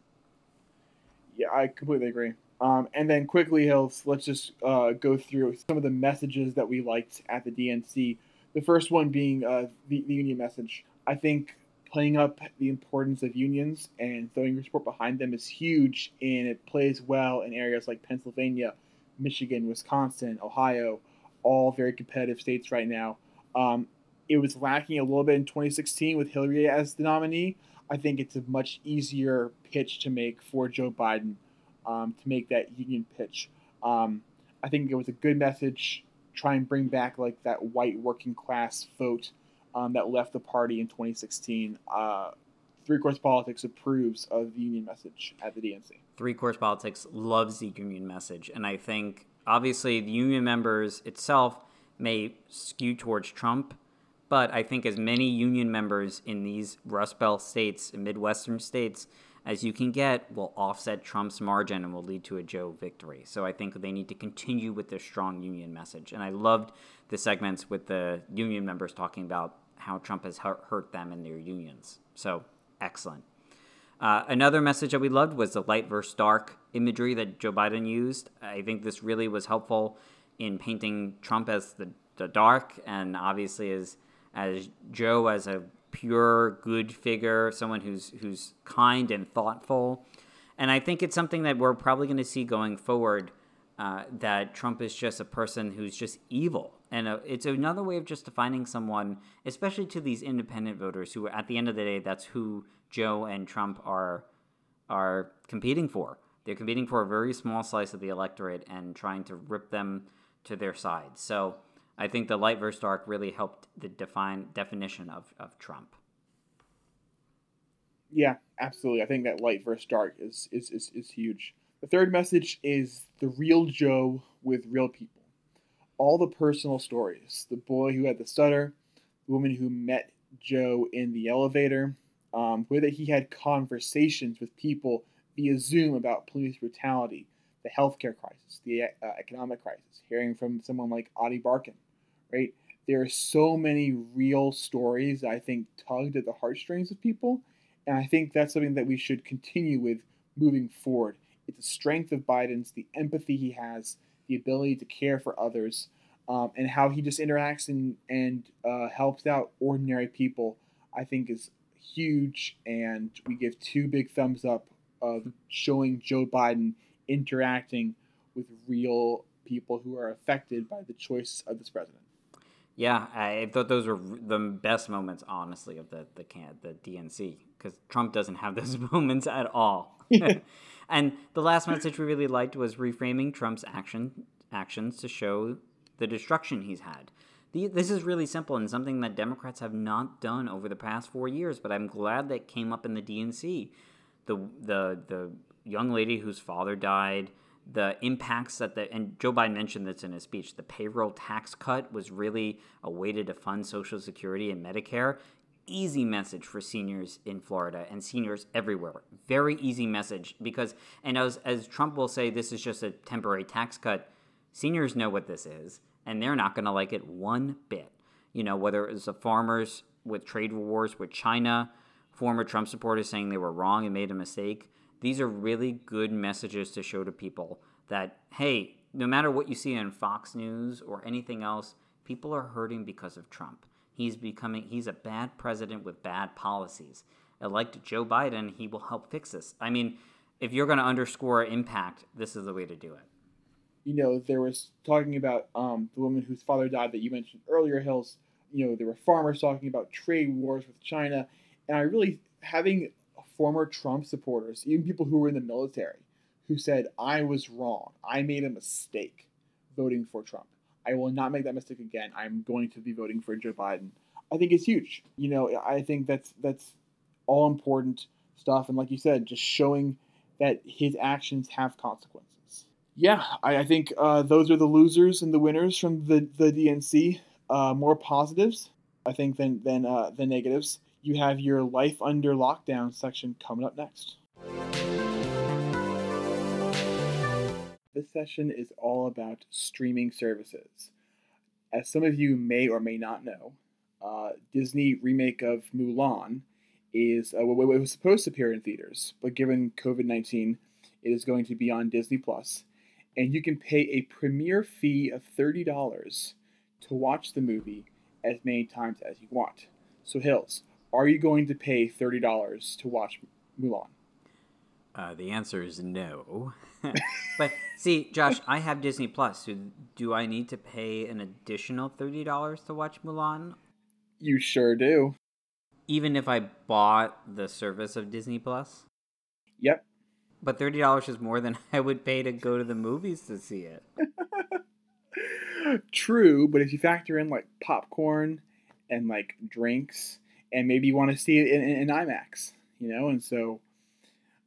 S1: Yeah, I completely agree. Um, and then quickly, Hills, let's just uh, go through some of the messages that we liked at the DNC. The first one being uh, the, the union message. I think playing up the importance of unions and throwing your support behind them is huge, and it plays well in areas like Pennsylvania, Michigan, Wisconsin, Ohio, all very competitive states right now. Um, it was lacking a little bit in 2016 with Hillary as the nominee. I think it's a much easier pitch to make for Joe Biden um, to make that union pitch. Um, I think it was a good message. Try and bring back like that white working class vote um, that left the party in 2016. Uh, Three Course Politics approves of the union message at the DNC.
S2: Three Course Politics loves the union message, and I think obviously the union members itself may skew towards Trump but I think as many union members in these Rust Belt states, Midwestern states, as you can get, will offset Trump's margin and will lead to a Joe victory. So I think they need to continue with their strong union message. And I loved the segments with the union members talking about how Trump has hurt them and their unions. So excellent. Uh, another message that we loved was the light versus dark imagery that Joe Biden used. I think this really was helpful in painting Trump as the, the dark and obviously as as Joe as a pure good figure, someone who's who's kind and thoughtful. And I think it's something that we're probably going to see going forward. Uh, that Trump is just a person who's just evil, and uh, it's another way of just defining someone, especially to these independent voters who, at the end of the day, that's who Joe and Trump are are competing for. They're competing for a very small slice of the electorate and trying to rip them to their side. So I think the light versus dark really helped the define definition of, of Trump.
S1: Yeah, absolutely. I think that light versus dark is, is, is, is huge. The third message is the real Joe with real people. All the personal stories. The boy who had the stutter, the woman who met Joe in the elevator, um, whether he had conversations with people via Zoom about police brutality, the healthcare crisis, the uh, economic crisis, hearing from someone like Ady Barkan, right? There are so many real stories that I think tugged at the heartstrings of people, and I think that's something that we should continue with moving forward. It's the strength of Biden's, the empathy he has, the ability to care for others, um, and how he just interacts and and uh, helps out ordinary people. I think is huge, and we give two big thumbs up of showing Joe Biden interacting with real people who are affected by the choice of this president.
S2: Yeah, I thought those were the best moments, honestly, of the the can the DNC because Trump doesn't have those moments at all. and the last message we really liked was reframing Trump's action actions to show the destruction he's had. The, this is really simple and something that Democrats have not done over the past four years, but I'm glad that came up in the DNC. The the the young lady whose father died, the impacts that the and Joe Biden mentioned this in his speech. The payroll tax cut was really a way to defund Social Security and Medicare. Easy message for seniors in Florida and seniors everywhere. Very easy message because, and as as Trump will say, this is just a temporary tax cut. Seniors know what this is, and they're not going to like it one bit. You know, whether it was the farmers with trade wars with China, former Trump supporters saying they were wrong and made a mistake these are really good messages to show to people that, hey, no matter what you see on Fox News or anything else, people are hurting because of Trump. He's becoming, he's a bad president with bad policies. Elect Joe Biden, he will help fix this. I mean, if you're going to underscore impact, this is the way to do it.
S1: You know, there was talking about um, the woman whose father died that you mentioned earlier, Hills. You know, there were farmers talking about trade wars with China. And I really, having former Trump supporters, even people who were in the military, who said, I was wrong. I made a mistake. voting for Trump. I will not make that mistake again. I'm going to be voting for Joe Biden. I think it's huge. You know, I think that's that's all important stuff, and like you said, just showing that his actions have consequences. Yeah, I, I think uh, those are the losers and the winners from the the DNC. Uh, more positives, I think, than than uh, negatives. You have your life under lockdown section coming up next. This session is all about streaming services. As some of you may or may not know, uh, Disney remake of Mulan is uh, it was supposed to appear in theaters, but given COVID nineteen, it is going to be on Disney Plus, and you can pay a premiere fee of thirty dollars to watch the movie as many times as you want. So, Hills, are you going to pay thirty dollars to watch Mulan?
S2: Uh, the answer is no. but see, Josh, I have Disney Plus. So do I need to pay an additional thirty dollars to watch Mulan?
S1: You sure do.
S2: Even if I bought the service of Disney Plus.
S1: Yep.
S2: But thirty dollars is more than I would pay to go to the movies to see it.
S1: True, but if you factor in like popcorn and like drinks, and maybe you want to see it in, in, in IMAX, you know, and so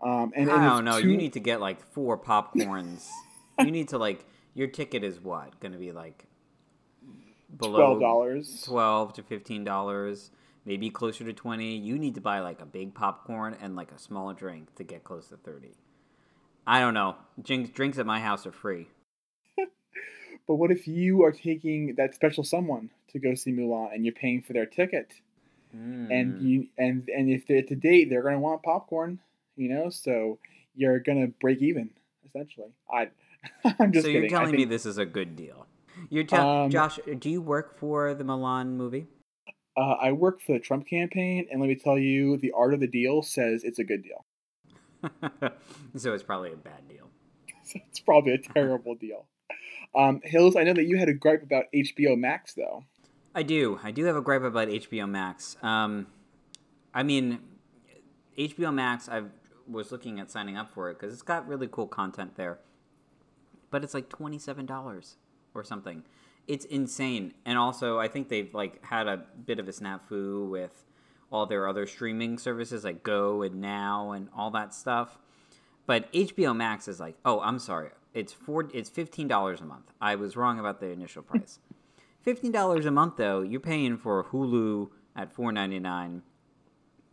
S2: um, and, and I don't know. Two... You need to get like four popcorns. you need to like your ticket is what going to be like
S1: below twelve dollars,
S2: twelve to fifteen dollars, maybe closer to twenty. You need to buy like a big popcorn and like a small drink to get close to thirty. I don't know. Drinks drinks at my house are free.
S1: but what if you are taking that special someone to go see Mulan and you're paying for their ticket? Mm. And hmm. you and and if they're to date, they're gonna want popcorn you know, so you're gonna break even essentially. I, I'm just.
S2: So
S1: you're
S2: kidding. telling think, me this is a good deal. You're telling um, Josh. Do you work for the Mulan movie?
S1: Uh, I work for the Trump campaign, and let me tell you, the art of the deal says it's a good deal.
S2: so it's probably a bad deal.
S1: it's probably a terrible deal. Um, Hills, I know that you had a gripe about HBO Max, though.
S2: I do. I do have a gripe about HBO Max. Um, I mean, HBO Max. I've was looking at signing up for it because it's got really cool content there. But it's like twenty seven dollars or something. It's insane. And also, I think they've like had a bit of a snafu with all their other streaming services like Go and Now and all that stuff. But HBO Max is like, oh, I'm sorry, it's four, it's fifteen dollars a month. I was wrong about the initial price. Fifteen dollars a month though, you're paying for Hulu at four ninety nine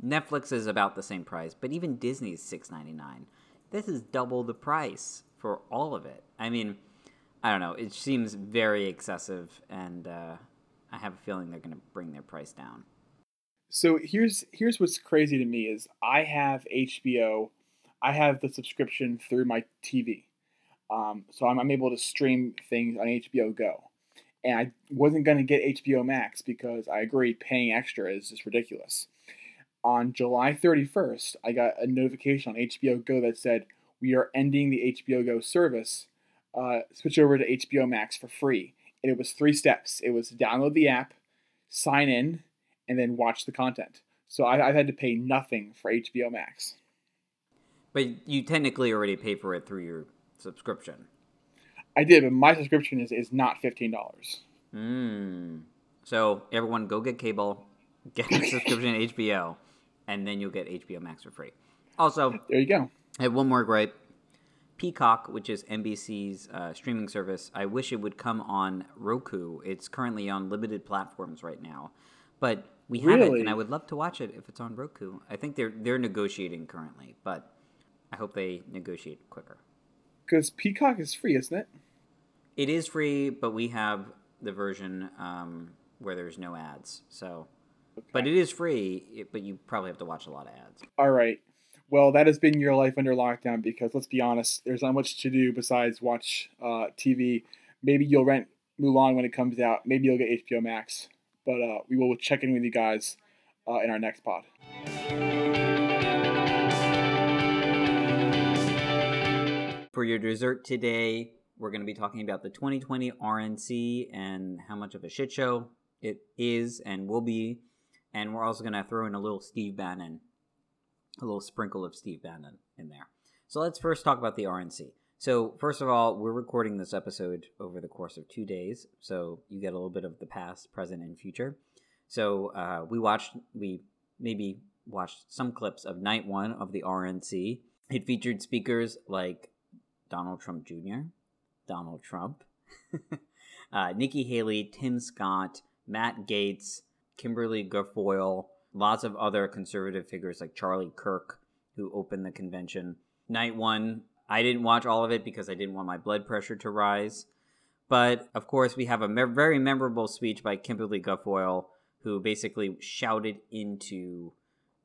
S2: Netflix is about the same price, but even Disney is six ninety nine. This is double the price for all of it. I mean, I don't know. It seems very excessive, and uh, I have a feeling they're going to bring their price down.
S1: So here's here's what's crazy to me is I have HBO, I have the subscription through my TV, um, so I'm, I'm able to stream things on HBO Go, and I wasn't going to get HBO Max because I agree paying extra is just ridiculous on July 31st, I got a notification on HBO Go that said, We are ending the HBO Go service. Uh, switch over to HBO Max for free. And it was three steps it was download the app, sign in, and then watch the content. So I, I've had to pay nothing for HBO Max.
S2: But you technically already pay for it through your subscription.
S1: I did, but my subscription is, is not $15.
S2: Mm. So everyone go get cable, get a subscription to HBO and then you'll get HBO Max for free. Also,
S1: there you go.
S2: I have one more gripe. Peacock, which is NBC's uh, streaming service, I wish it would come on Roku. It's currently on limited platforms right now, but we have really? it, and I would love to watch it if it's on Roku. I think they're they're negotiating currently, but I hope they negotiate quicker.
S1: Because Peacock is free, isn't it?
S2: It is free, but we have the version um, where there's no ads. So Okay. But it is free, but you probably have to watch a lot of ads.
S1: All right. Well, that has been your life under lockdown because let's be honest, there's not much to do besides watch uh, TV. Maybe you'll rent Mulan when it comes out. Maybe you'll get HBO Max. But uh, we will check in with you guys uh, in our next pod.
S2: For your dessert today, we're going to be talking about the 2020 RNC and how much of a shit show it is and will be and we're also going to throw in a little Steve Bannon, a little sprinkle of Steve Bannon in there. So let's first talk about the RNC. So, first of all, we're recording this episode over the course of two days, so you get a little bit of the past, present, and future. So, uh, we watched, we maybe watched some clips of night one of the RNC. It featured speakers like Donald Trump Jr., Donald Trump, uh, Nikki Haley, Tim Scott, Matt Gaetz, Kimberly Guilfoyle, lots of other conservative figures like Charlie Kirk, who opened the convention. Night one, I didn't watch all of it because I didn't want my blood pressure to rise. But of course, we have a me- very memorable speech by Kimberly Guilfoyle, who basically shouted into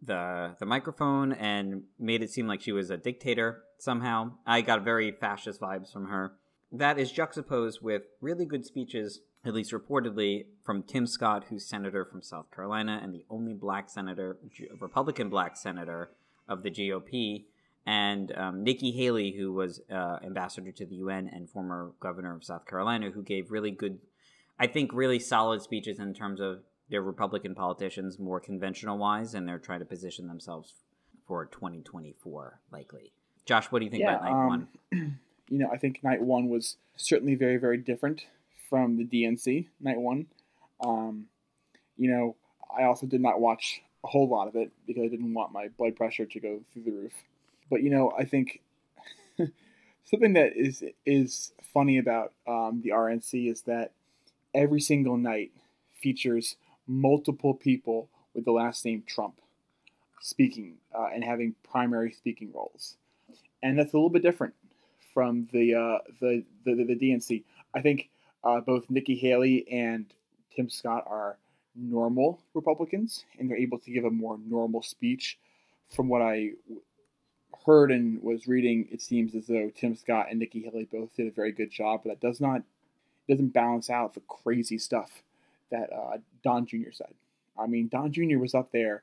S2: the the microphone and made it seem like she was a dictator somehow. I got very fascist vibes from her. That is juxtaposed with really good speeches, at least reportedly, from Tim Scott, who's senator from South Carolina and the only black senator, Republican black senator of the GOP, and um, Nikki Haley, who was uh, ambassador to the UN and former governor of South Carolina, who gave really good, I think, really solid speeches in terms of they're Republican politicians more conventional wise, and they're trying to position themselves for 2024 likely. Josh, what do you think
S1: Yeah,
S2: about night
S1: um,
S2: one?
S1: You know, I think night one was certainly very, very different from the DNC night one. Um, you know, I also did not watch a whole lot of it because I didn't want my blood pressure to go through the roof. But you know, I think something that is is funny about um, the RNC is that every single night features multiple people with the last name Trump speaking uh, and having primary speaking roles, and that's a little bit different from the uh, the, the the DNC. I think uh, both Nikki Haley and Tim Scott are normal Republicans, and they're able to give a more normal speech. From what I heard and was reading, it seems as though Tim Scott and Nikki Haley both did a very good job, but that does not doesn't balance out the crazy stuff that uh, Don Jr. said. I mean, Don Jr. was up there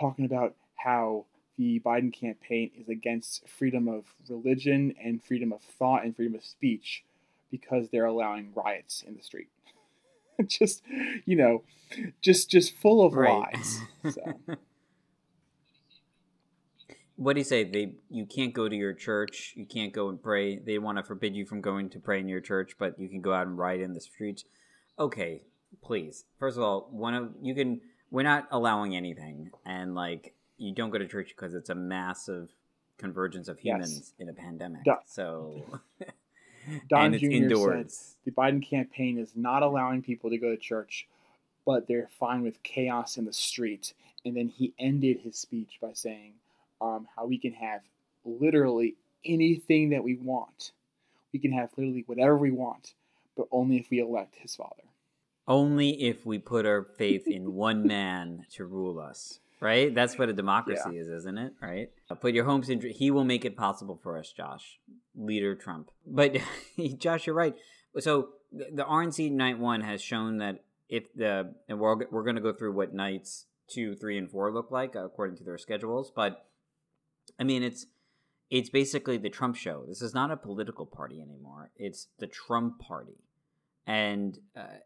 S1: talking about how the Biden campaign is against freedom of religion and freedom of thought and freedom of speech because they're allowing riots in the street. just, you know, just just full of
S2: Right.
S1: lies. So.
S2: What do you say? They you can't go to your church, you can't go and pray. They want to forbid you from going to pray in your church, but you can go out and riot in the streets. Okay, please. First of all, one of you can. We're not allowing anything, and like you don't go to church because it's a massive convergence of
S1: Yes.
S2: humans in a pandemic.
S1: Duh.
S2: So,
S1: Don
S2: and it's
S1: Jr. said
S2: indoors.
S1: the Biden campaign is not allowing people to go to church, but they're fine with chaos in the street. And then he ended his speech by saying um, how we can have literally anything that we want. We can have literally whatever we want, but only if we elect his father.
S2: Only if we put our faith in one man to rule us, right? That's what a democracy is, isn't it? Right? Uh, Put your hopes in. He will make it possible for us, Josh, leader Trump. But Josh, you're right. So the, the RNC night one has shown that if the and we're we're going to go through what nights two, three, and four look like according to their schedules. But I mean, it's it's basically the Trump show. This is not a political party anymore. It's the Trump party, and uh,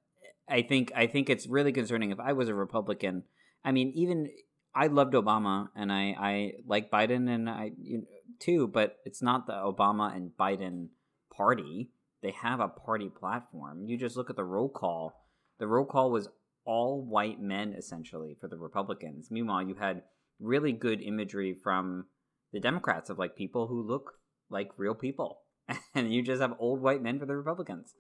S2: I think I think it's really concerning. If I was a Republican, I mean, even I loved Obama and I I like Biden and I you know, too, but it's not the Obama and Biden party. They have a party platform. You just look at the roll call. The roll call was all white men essentially for the Republicans. Meanwhile, you had really good imagery from the Democrats of like people who look like real people, and you just have old white men for the Republicans.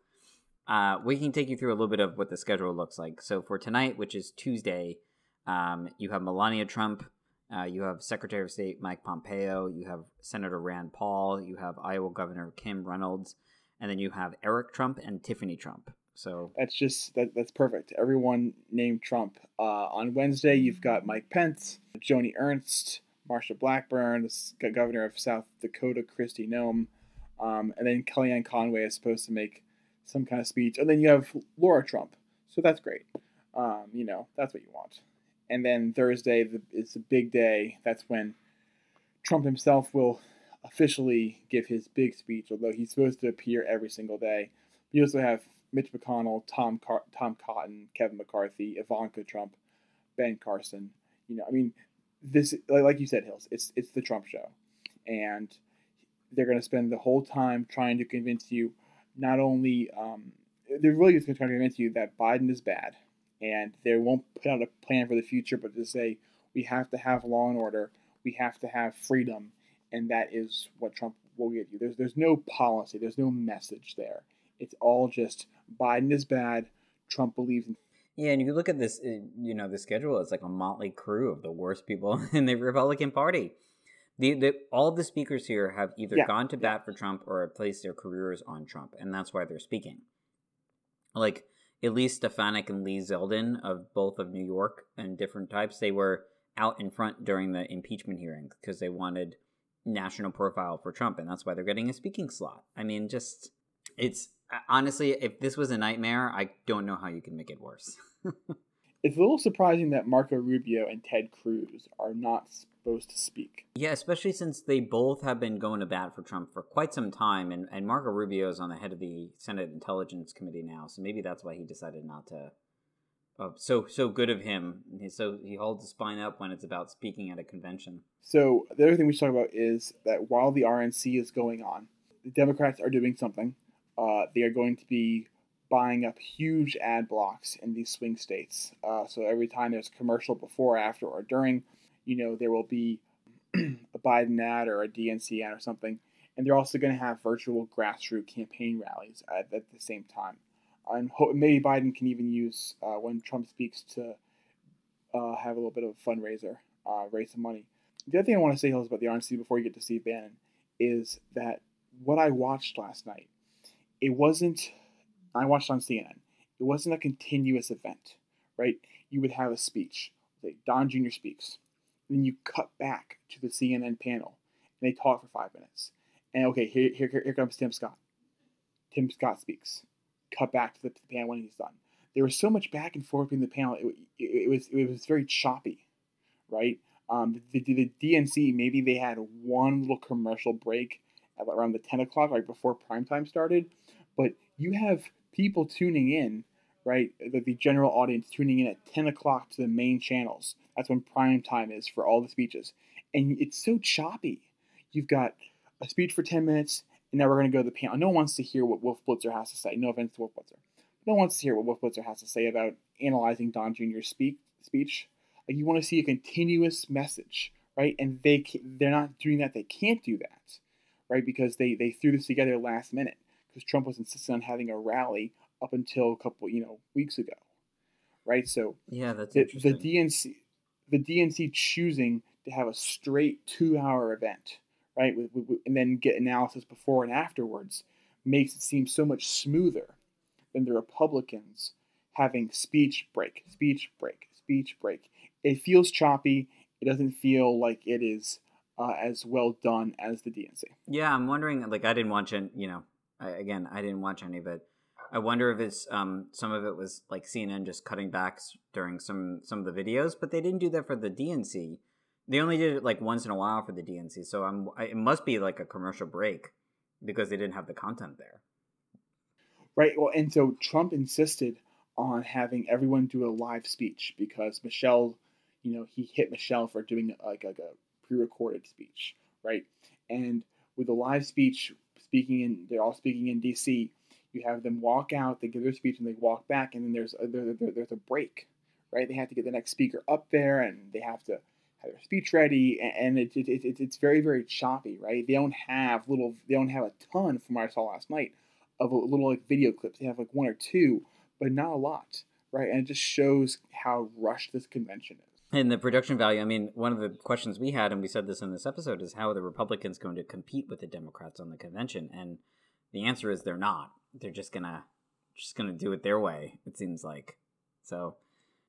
S2: Uh, we can take you through a little bit of what the schedule looks like. So for tonight, which is Tuesday, um, you have Melania Trump, uh, you have Secretary of State Mike Pompeo, you have Senator Rand Paul, you have Iowa Governor Kim Reynolds, and then you have Eric Trump and Tiffany Trump. So
S1: That's just that, that's perfect. Everyone named Trump. Uh, on Wednesday, you've got Mike Pence, Joni Ernst, Marsha Blackburn, the governor of South Dakota, Kristi Noem, um, and then Kellyanne Conway is supposed to make some kind of speech, and then you have Laura Trump. So that's great. Um, you know, that's what you want. And then Thursday the, is a big day. That's when Trump himself will officially give his big speech, although he's supposed to appear every single day. You also have Mitch McConnell, Tom Car- Tom Cotton, Kevin McCarthy, Ivanka Trump, Ben Carson. You know, I mean, this like, like you said, Hills. It's it's the Trump show, and they're going to spend the whole time trying to convince you not only um, they're really just going to try to convince you that Biden is bad, and they won't put out a plan for the future, but to say we have to have law and order, we have to have freedom, and that is what Trump will give you. There's there's no policy, there's no message there. It's all just Biden is bad, Trump believes in.
S2: Yeah, and you look at this, uh, you know, the schedule. It's like a motley crew of the worst people in the Republican Party. The, the all the speakers here have either yeah. gone to bat for Trump or placed their careers on Trump, and that's why they're speaking. Like Elise Stefanik and Lee Zeldin of both of New York and different types, they were out in front during the impeachment hearings because they wanted national profile for Trump, and that's why they're getting a speaking slot. I mean, just it's uh, honestly, if this was a nightmare, I don't know how you can make it worse.
S1: it's a little surprising that Marco Rubio and Ted Cruz are not supposed to speak.
S2: Yeah, especially since they both have been going to bat for Trump for quite some time, and, and Marco Rubio is on the head of the Senate Intelligence Committee now, so maybe that's why he decided not to. Oh, so so good of him. So he holds the spine up when it's about speaking at a convention.
S1: So the other thing we should talk about is that while the RNC is going on, the Democrats are doing something. Uh, they are going to be buying up huge ad blocks in these swing states. Uh, so every time there's a commercial before, after, or during, you know, there will be a Biden ad or a DNC ad or something. And they're also going to have virtual grassroots campaign rallies at, at the same time. And ho- maybe Biden can even use uh, when Trump speaks to uh, have a little bit of a fundraiser, uh, raise some money. The other thing I want to say, Hills, about the RNC before you get to Steve Bannon is that what I watched last night, it wasn't, I watched on CNN, it wasn't a continuous event, right? You would have a speech, like Don Jr. speaks, then you cut back to the CNN panel and they talk for five minutes. And okay, here, here, here comes Tim Scott. Tim Scott speaks. Cut back to the, the panel when he's done. There was so much back and forth in the panel. It, it, it was it was very choppy, right? Um, the, the, the DNC maybe they had one little commercial break at around the 10 o'clock, right before prime time started. But you have people tuning in, right? The, the general audience tuning in at 10 o'clock to the main channels. That's when prime time is for all the speeches. And it's so choppy. You've got a speech for 10 minutes, and now we're going to go to the panel. No one wants to hear what Wolf Blitzer has to say. No offense to Wolf Blitzer. No one wants to hear what Wolf Blitzer has to say about analyzing Don Jr.'s speak, speech. Like you want to see a continuous message, right? And they they're not doing that. They can't do that, right? Because they they threw this together last minute because Trump was insisting on having a rally up until a couple you know weeks ago, right? So
S2: yeah, that's
S1: the, the DNC the DNC choosing to have a straight two hour event, right, and then get analysis before and afterwards makes it seem so much smoother than the Republicans having speech break, speech break, speech break. It feels choppy. It doesn't feel like it is uh, as well done as the DNC.
S2: Yeah, I'm wondering. Like, I didn't watch it. You know, I, again, I didn't watch any of it. I wonder if it's um, some of it was like CNN just cutting back during some some of the videos, but they didn't do that for the DNC. They only did it like once in a while for the DNC, so I'm I, it must be like a commercial break because they didn't have the content there.
S1: Right. Well, and so Trump insisted on having everyone do a live speech because Michelle, you know, he hit Michelle for doing like, like a pre-recorded speech, right? And with a live speech, speaking in, they're all speaking in D.C. You have them walk out, they give their speech, and they walk back, and then there's a, there, there, there's a break, right? They have to get the next speaker up there, and they have to have their speech ready, and it, it, it, it's very very choppy, right? They don't have little, they don't have a ton from what I saw last night of little like video clips. They have like one or two, but not a lot, right? And it just shows how rushed this convention is.
S2: And the production value, I mean, one of the questions we had, and we said this in this episode, is how are the Republicans going to compete with the Democrats on the convention? And the answer is they're not. They're just gonna just gonna do it their way. It seems like. So,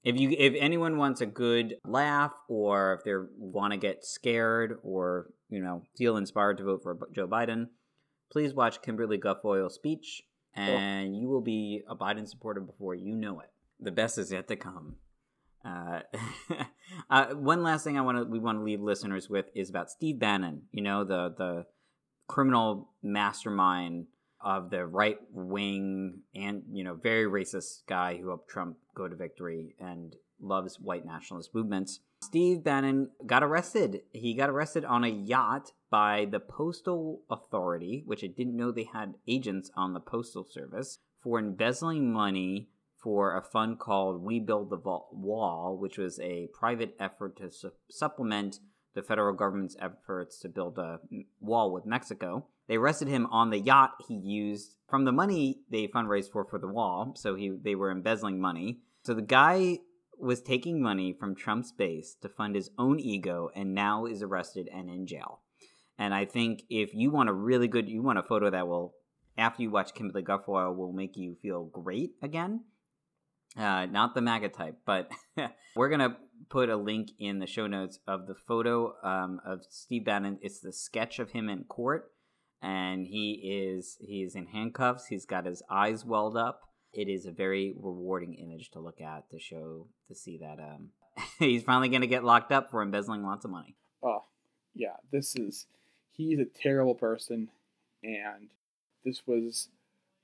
S2: if you if anyone wants a good laugh, or if they want to get scared, or you know feel inspired to vote for Joe Biden, please watch Kimberly Guilfoyle's speech, and you will be a Biden supporter before you know it. The best is yet to come. Uh, uh, one last thing I want to we want to leave listeners with is about Steve Bannon. You know the the criminal mastermind of the right wing and you know very racist guy who helped Trump go to victory and loves white nationalist movements. Steve Bannon got arrested. He got arrested on a yacht by the Postal Authority, which I didn't know they had agents on the Postal Service, for embezzling money for a fund called We Build the Wall, which was a private effort to su- supplement the federal government's efforts to build a wall with Mexico. They arrested him on the yacht he used from the money they fundraised for for the wall. So he they were embezzling money. So the guy was taking money from Trump's base to fund his own ego and now is arrested and in jail. And I think if you want a really good, you want a photo that will, after you watch Kimberly Guilfoyle, will make you feel great again. Uh, not the MAGA type, but we're going to put a link in the show notes of the photo um, of Steve Bannon. It's the sketch of him in court, and he is he is in handcuffs. He's got his eyes welled up it is a very rewarding image to look at to show to see that um, he's finally going to get locked up for embezzling lots of money.
S1: Oh, yeah, this is he's a terrible person, and this was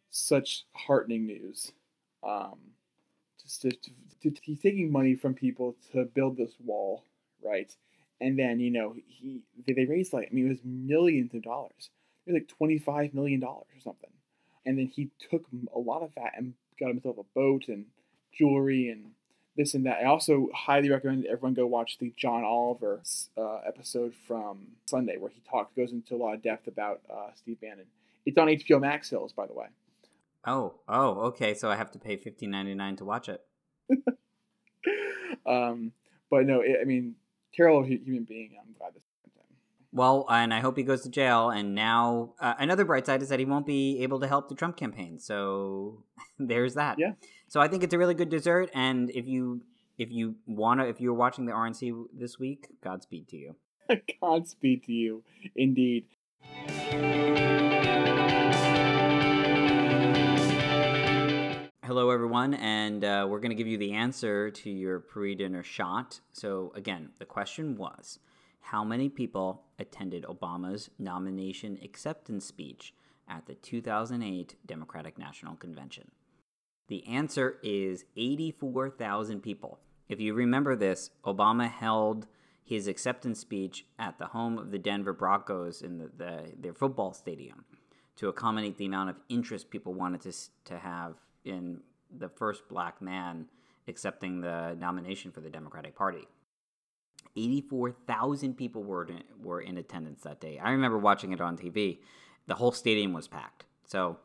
S1: such heartening news. Um, to, to, to, he's taking money from people to build this wall, right? And then you know he they, they raised like I mean it was millions of dollars. It was like twenty five million dollars or something and then he took a lot of that and got himself a boat and jewelry and this and that. I also highly recommend everyone go watch the John Oliver uh, episode from Sunday where he talks goes into a lot of depth about uh, Steve Bannon. It's on HBO Max Hills, by the way.
S2: Oh, oh, okay. So I have to pay fifteen ninety nine to watch it.
S1: um, but no, it, I mean, terrible human being. I'm glad this him.
S2: well, and I hope he goes to jail. And now, uh, another bright side is that he won't be able to help the Trump campaign. So there's that.
S1: Yeah.
S2: So I think it's a really good dessert. And if you if you wanna, if you're watching the RNC this week, Godspeed to you.
S1: Godspeed to you, indeed.
S2: Hello, everyone, and uh, we're going to give you the answer to your pre dinner shot. So, again, the question was how many people attended Obama's nomination acceptance speech at the 2008 Democratic National Convention? The answer is 84,000 people. If you remember this, Obama held his acceptance speech at the home of the Denver Broncos in the, the, their football stadium to accommodate the amount of interest people wanted to, to have in the first black man accepting the nomination for the Democratic Party. 84,000 people were in, were in attendance that day. I remember watching it on TV. The whole stadium was packed. So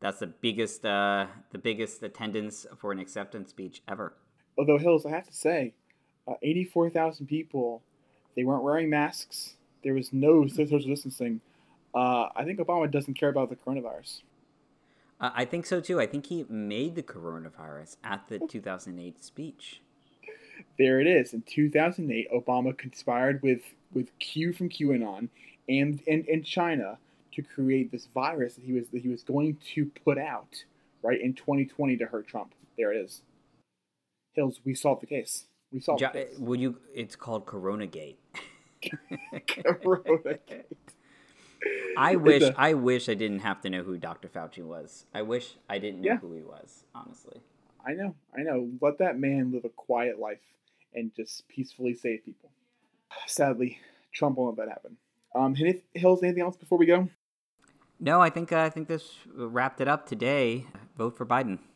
S2: that's the biggest uh, the biggest attendance for an acceptance speech ever.
S1: Although Hills, I have to say, uh, 84,000 people. They weren't wearing masks. There was no social distancing. Uh, I think Obama doesn't care about the coronavirus.
S2: Uh, I think so too. I think he made the coronavirus at the 2008 speech
S1: there it is. In 2008, Obama conspired with, with Q from QAnon and, and, and China to create this virus that he was that he was going to put out right in 2020 to hurt Trump. There it is. Hills, we solved the case. We solved jo- the case.
S2: Would you? It's called Corona Gate.
S1: Corona Gate.
S2: I wish a, I wish I didn't have to know who Dr. Fauci was. I wish I didn't know yeah. who he was, honestly.
S1: I know, I know. Let that man live a quiet life and just peacefully save people. Sadly, Trump won't let that happen. Um, Hills, anything else before we go?
S2: No, I think uh, I think this wrapped it up today. Vote for Biden.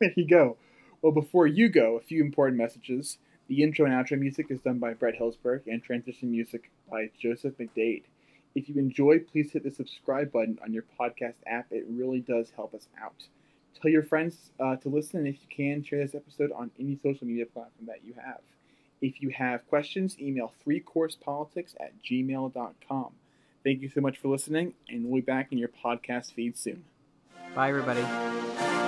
S1: There you go. Well, before you go, a few important messages. The intro and outro music is done by Brett Hillsberg and transition music by Joseph McDade. If you enjoy, please hit the subscribe button on your podcast app. It really does help us out. Tell your friends uh, to listen, and if you can, share this episode on any social media platform that you have. If you have questions, email 3coursepolitics at gmail.com. Thank you so much for listening, and we'll be back in your podcast feed soon.
S2: Bye, everybody.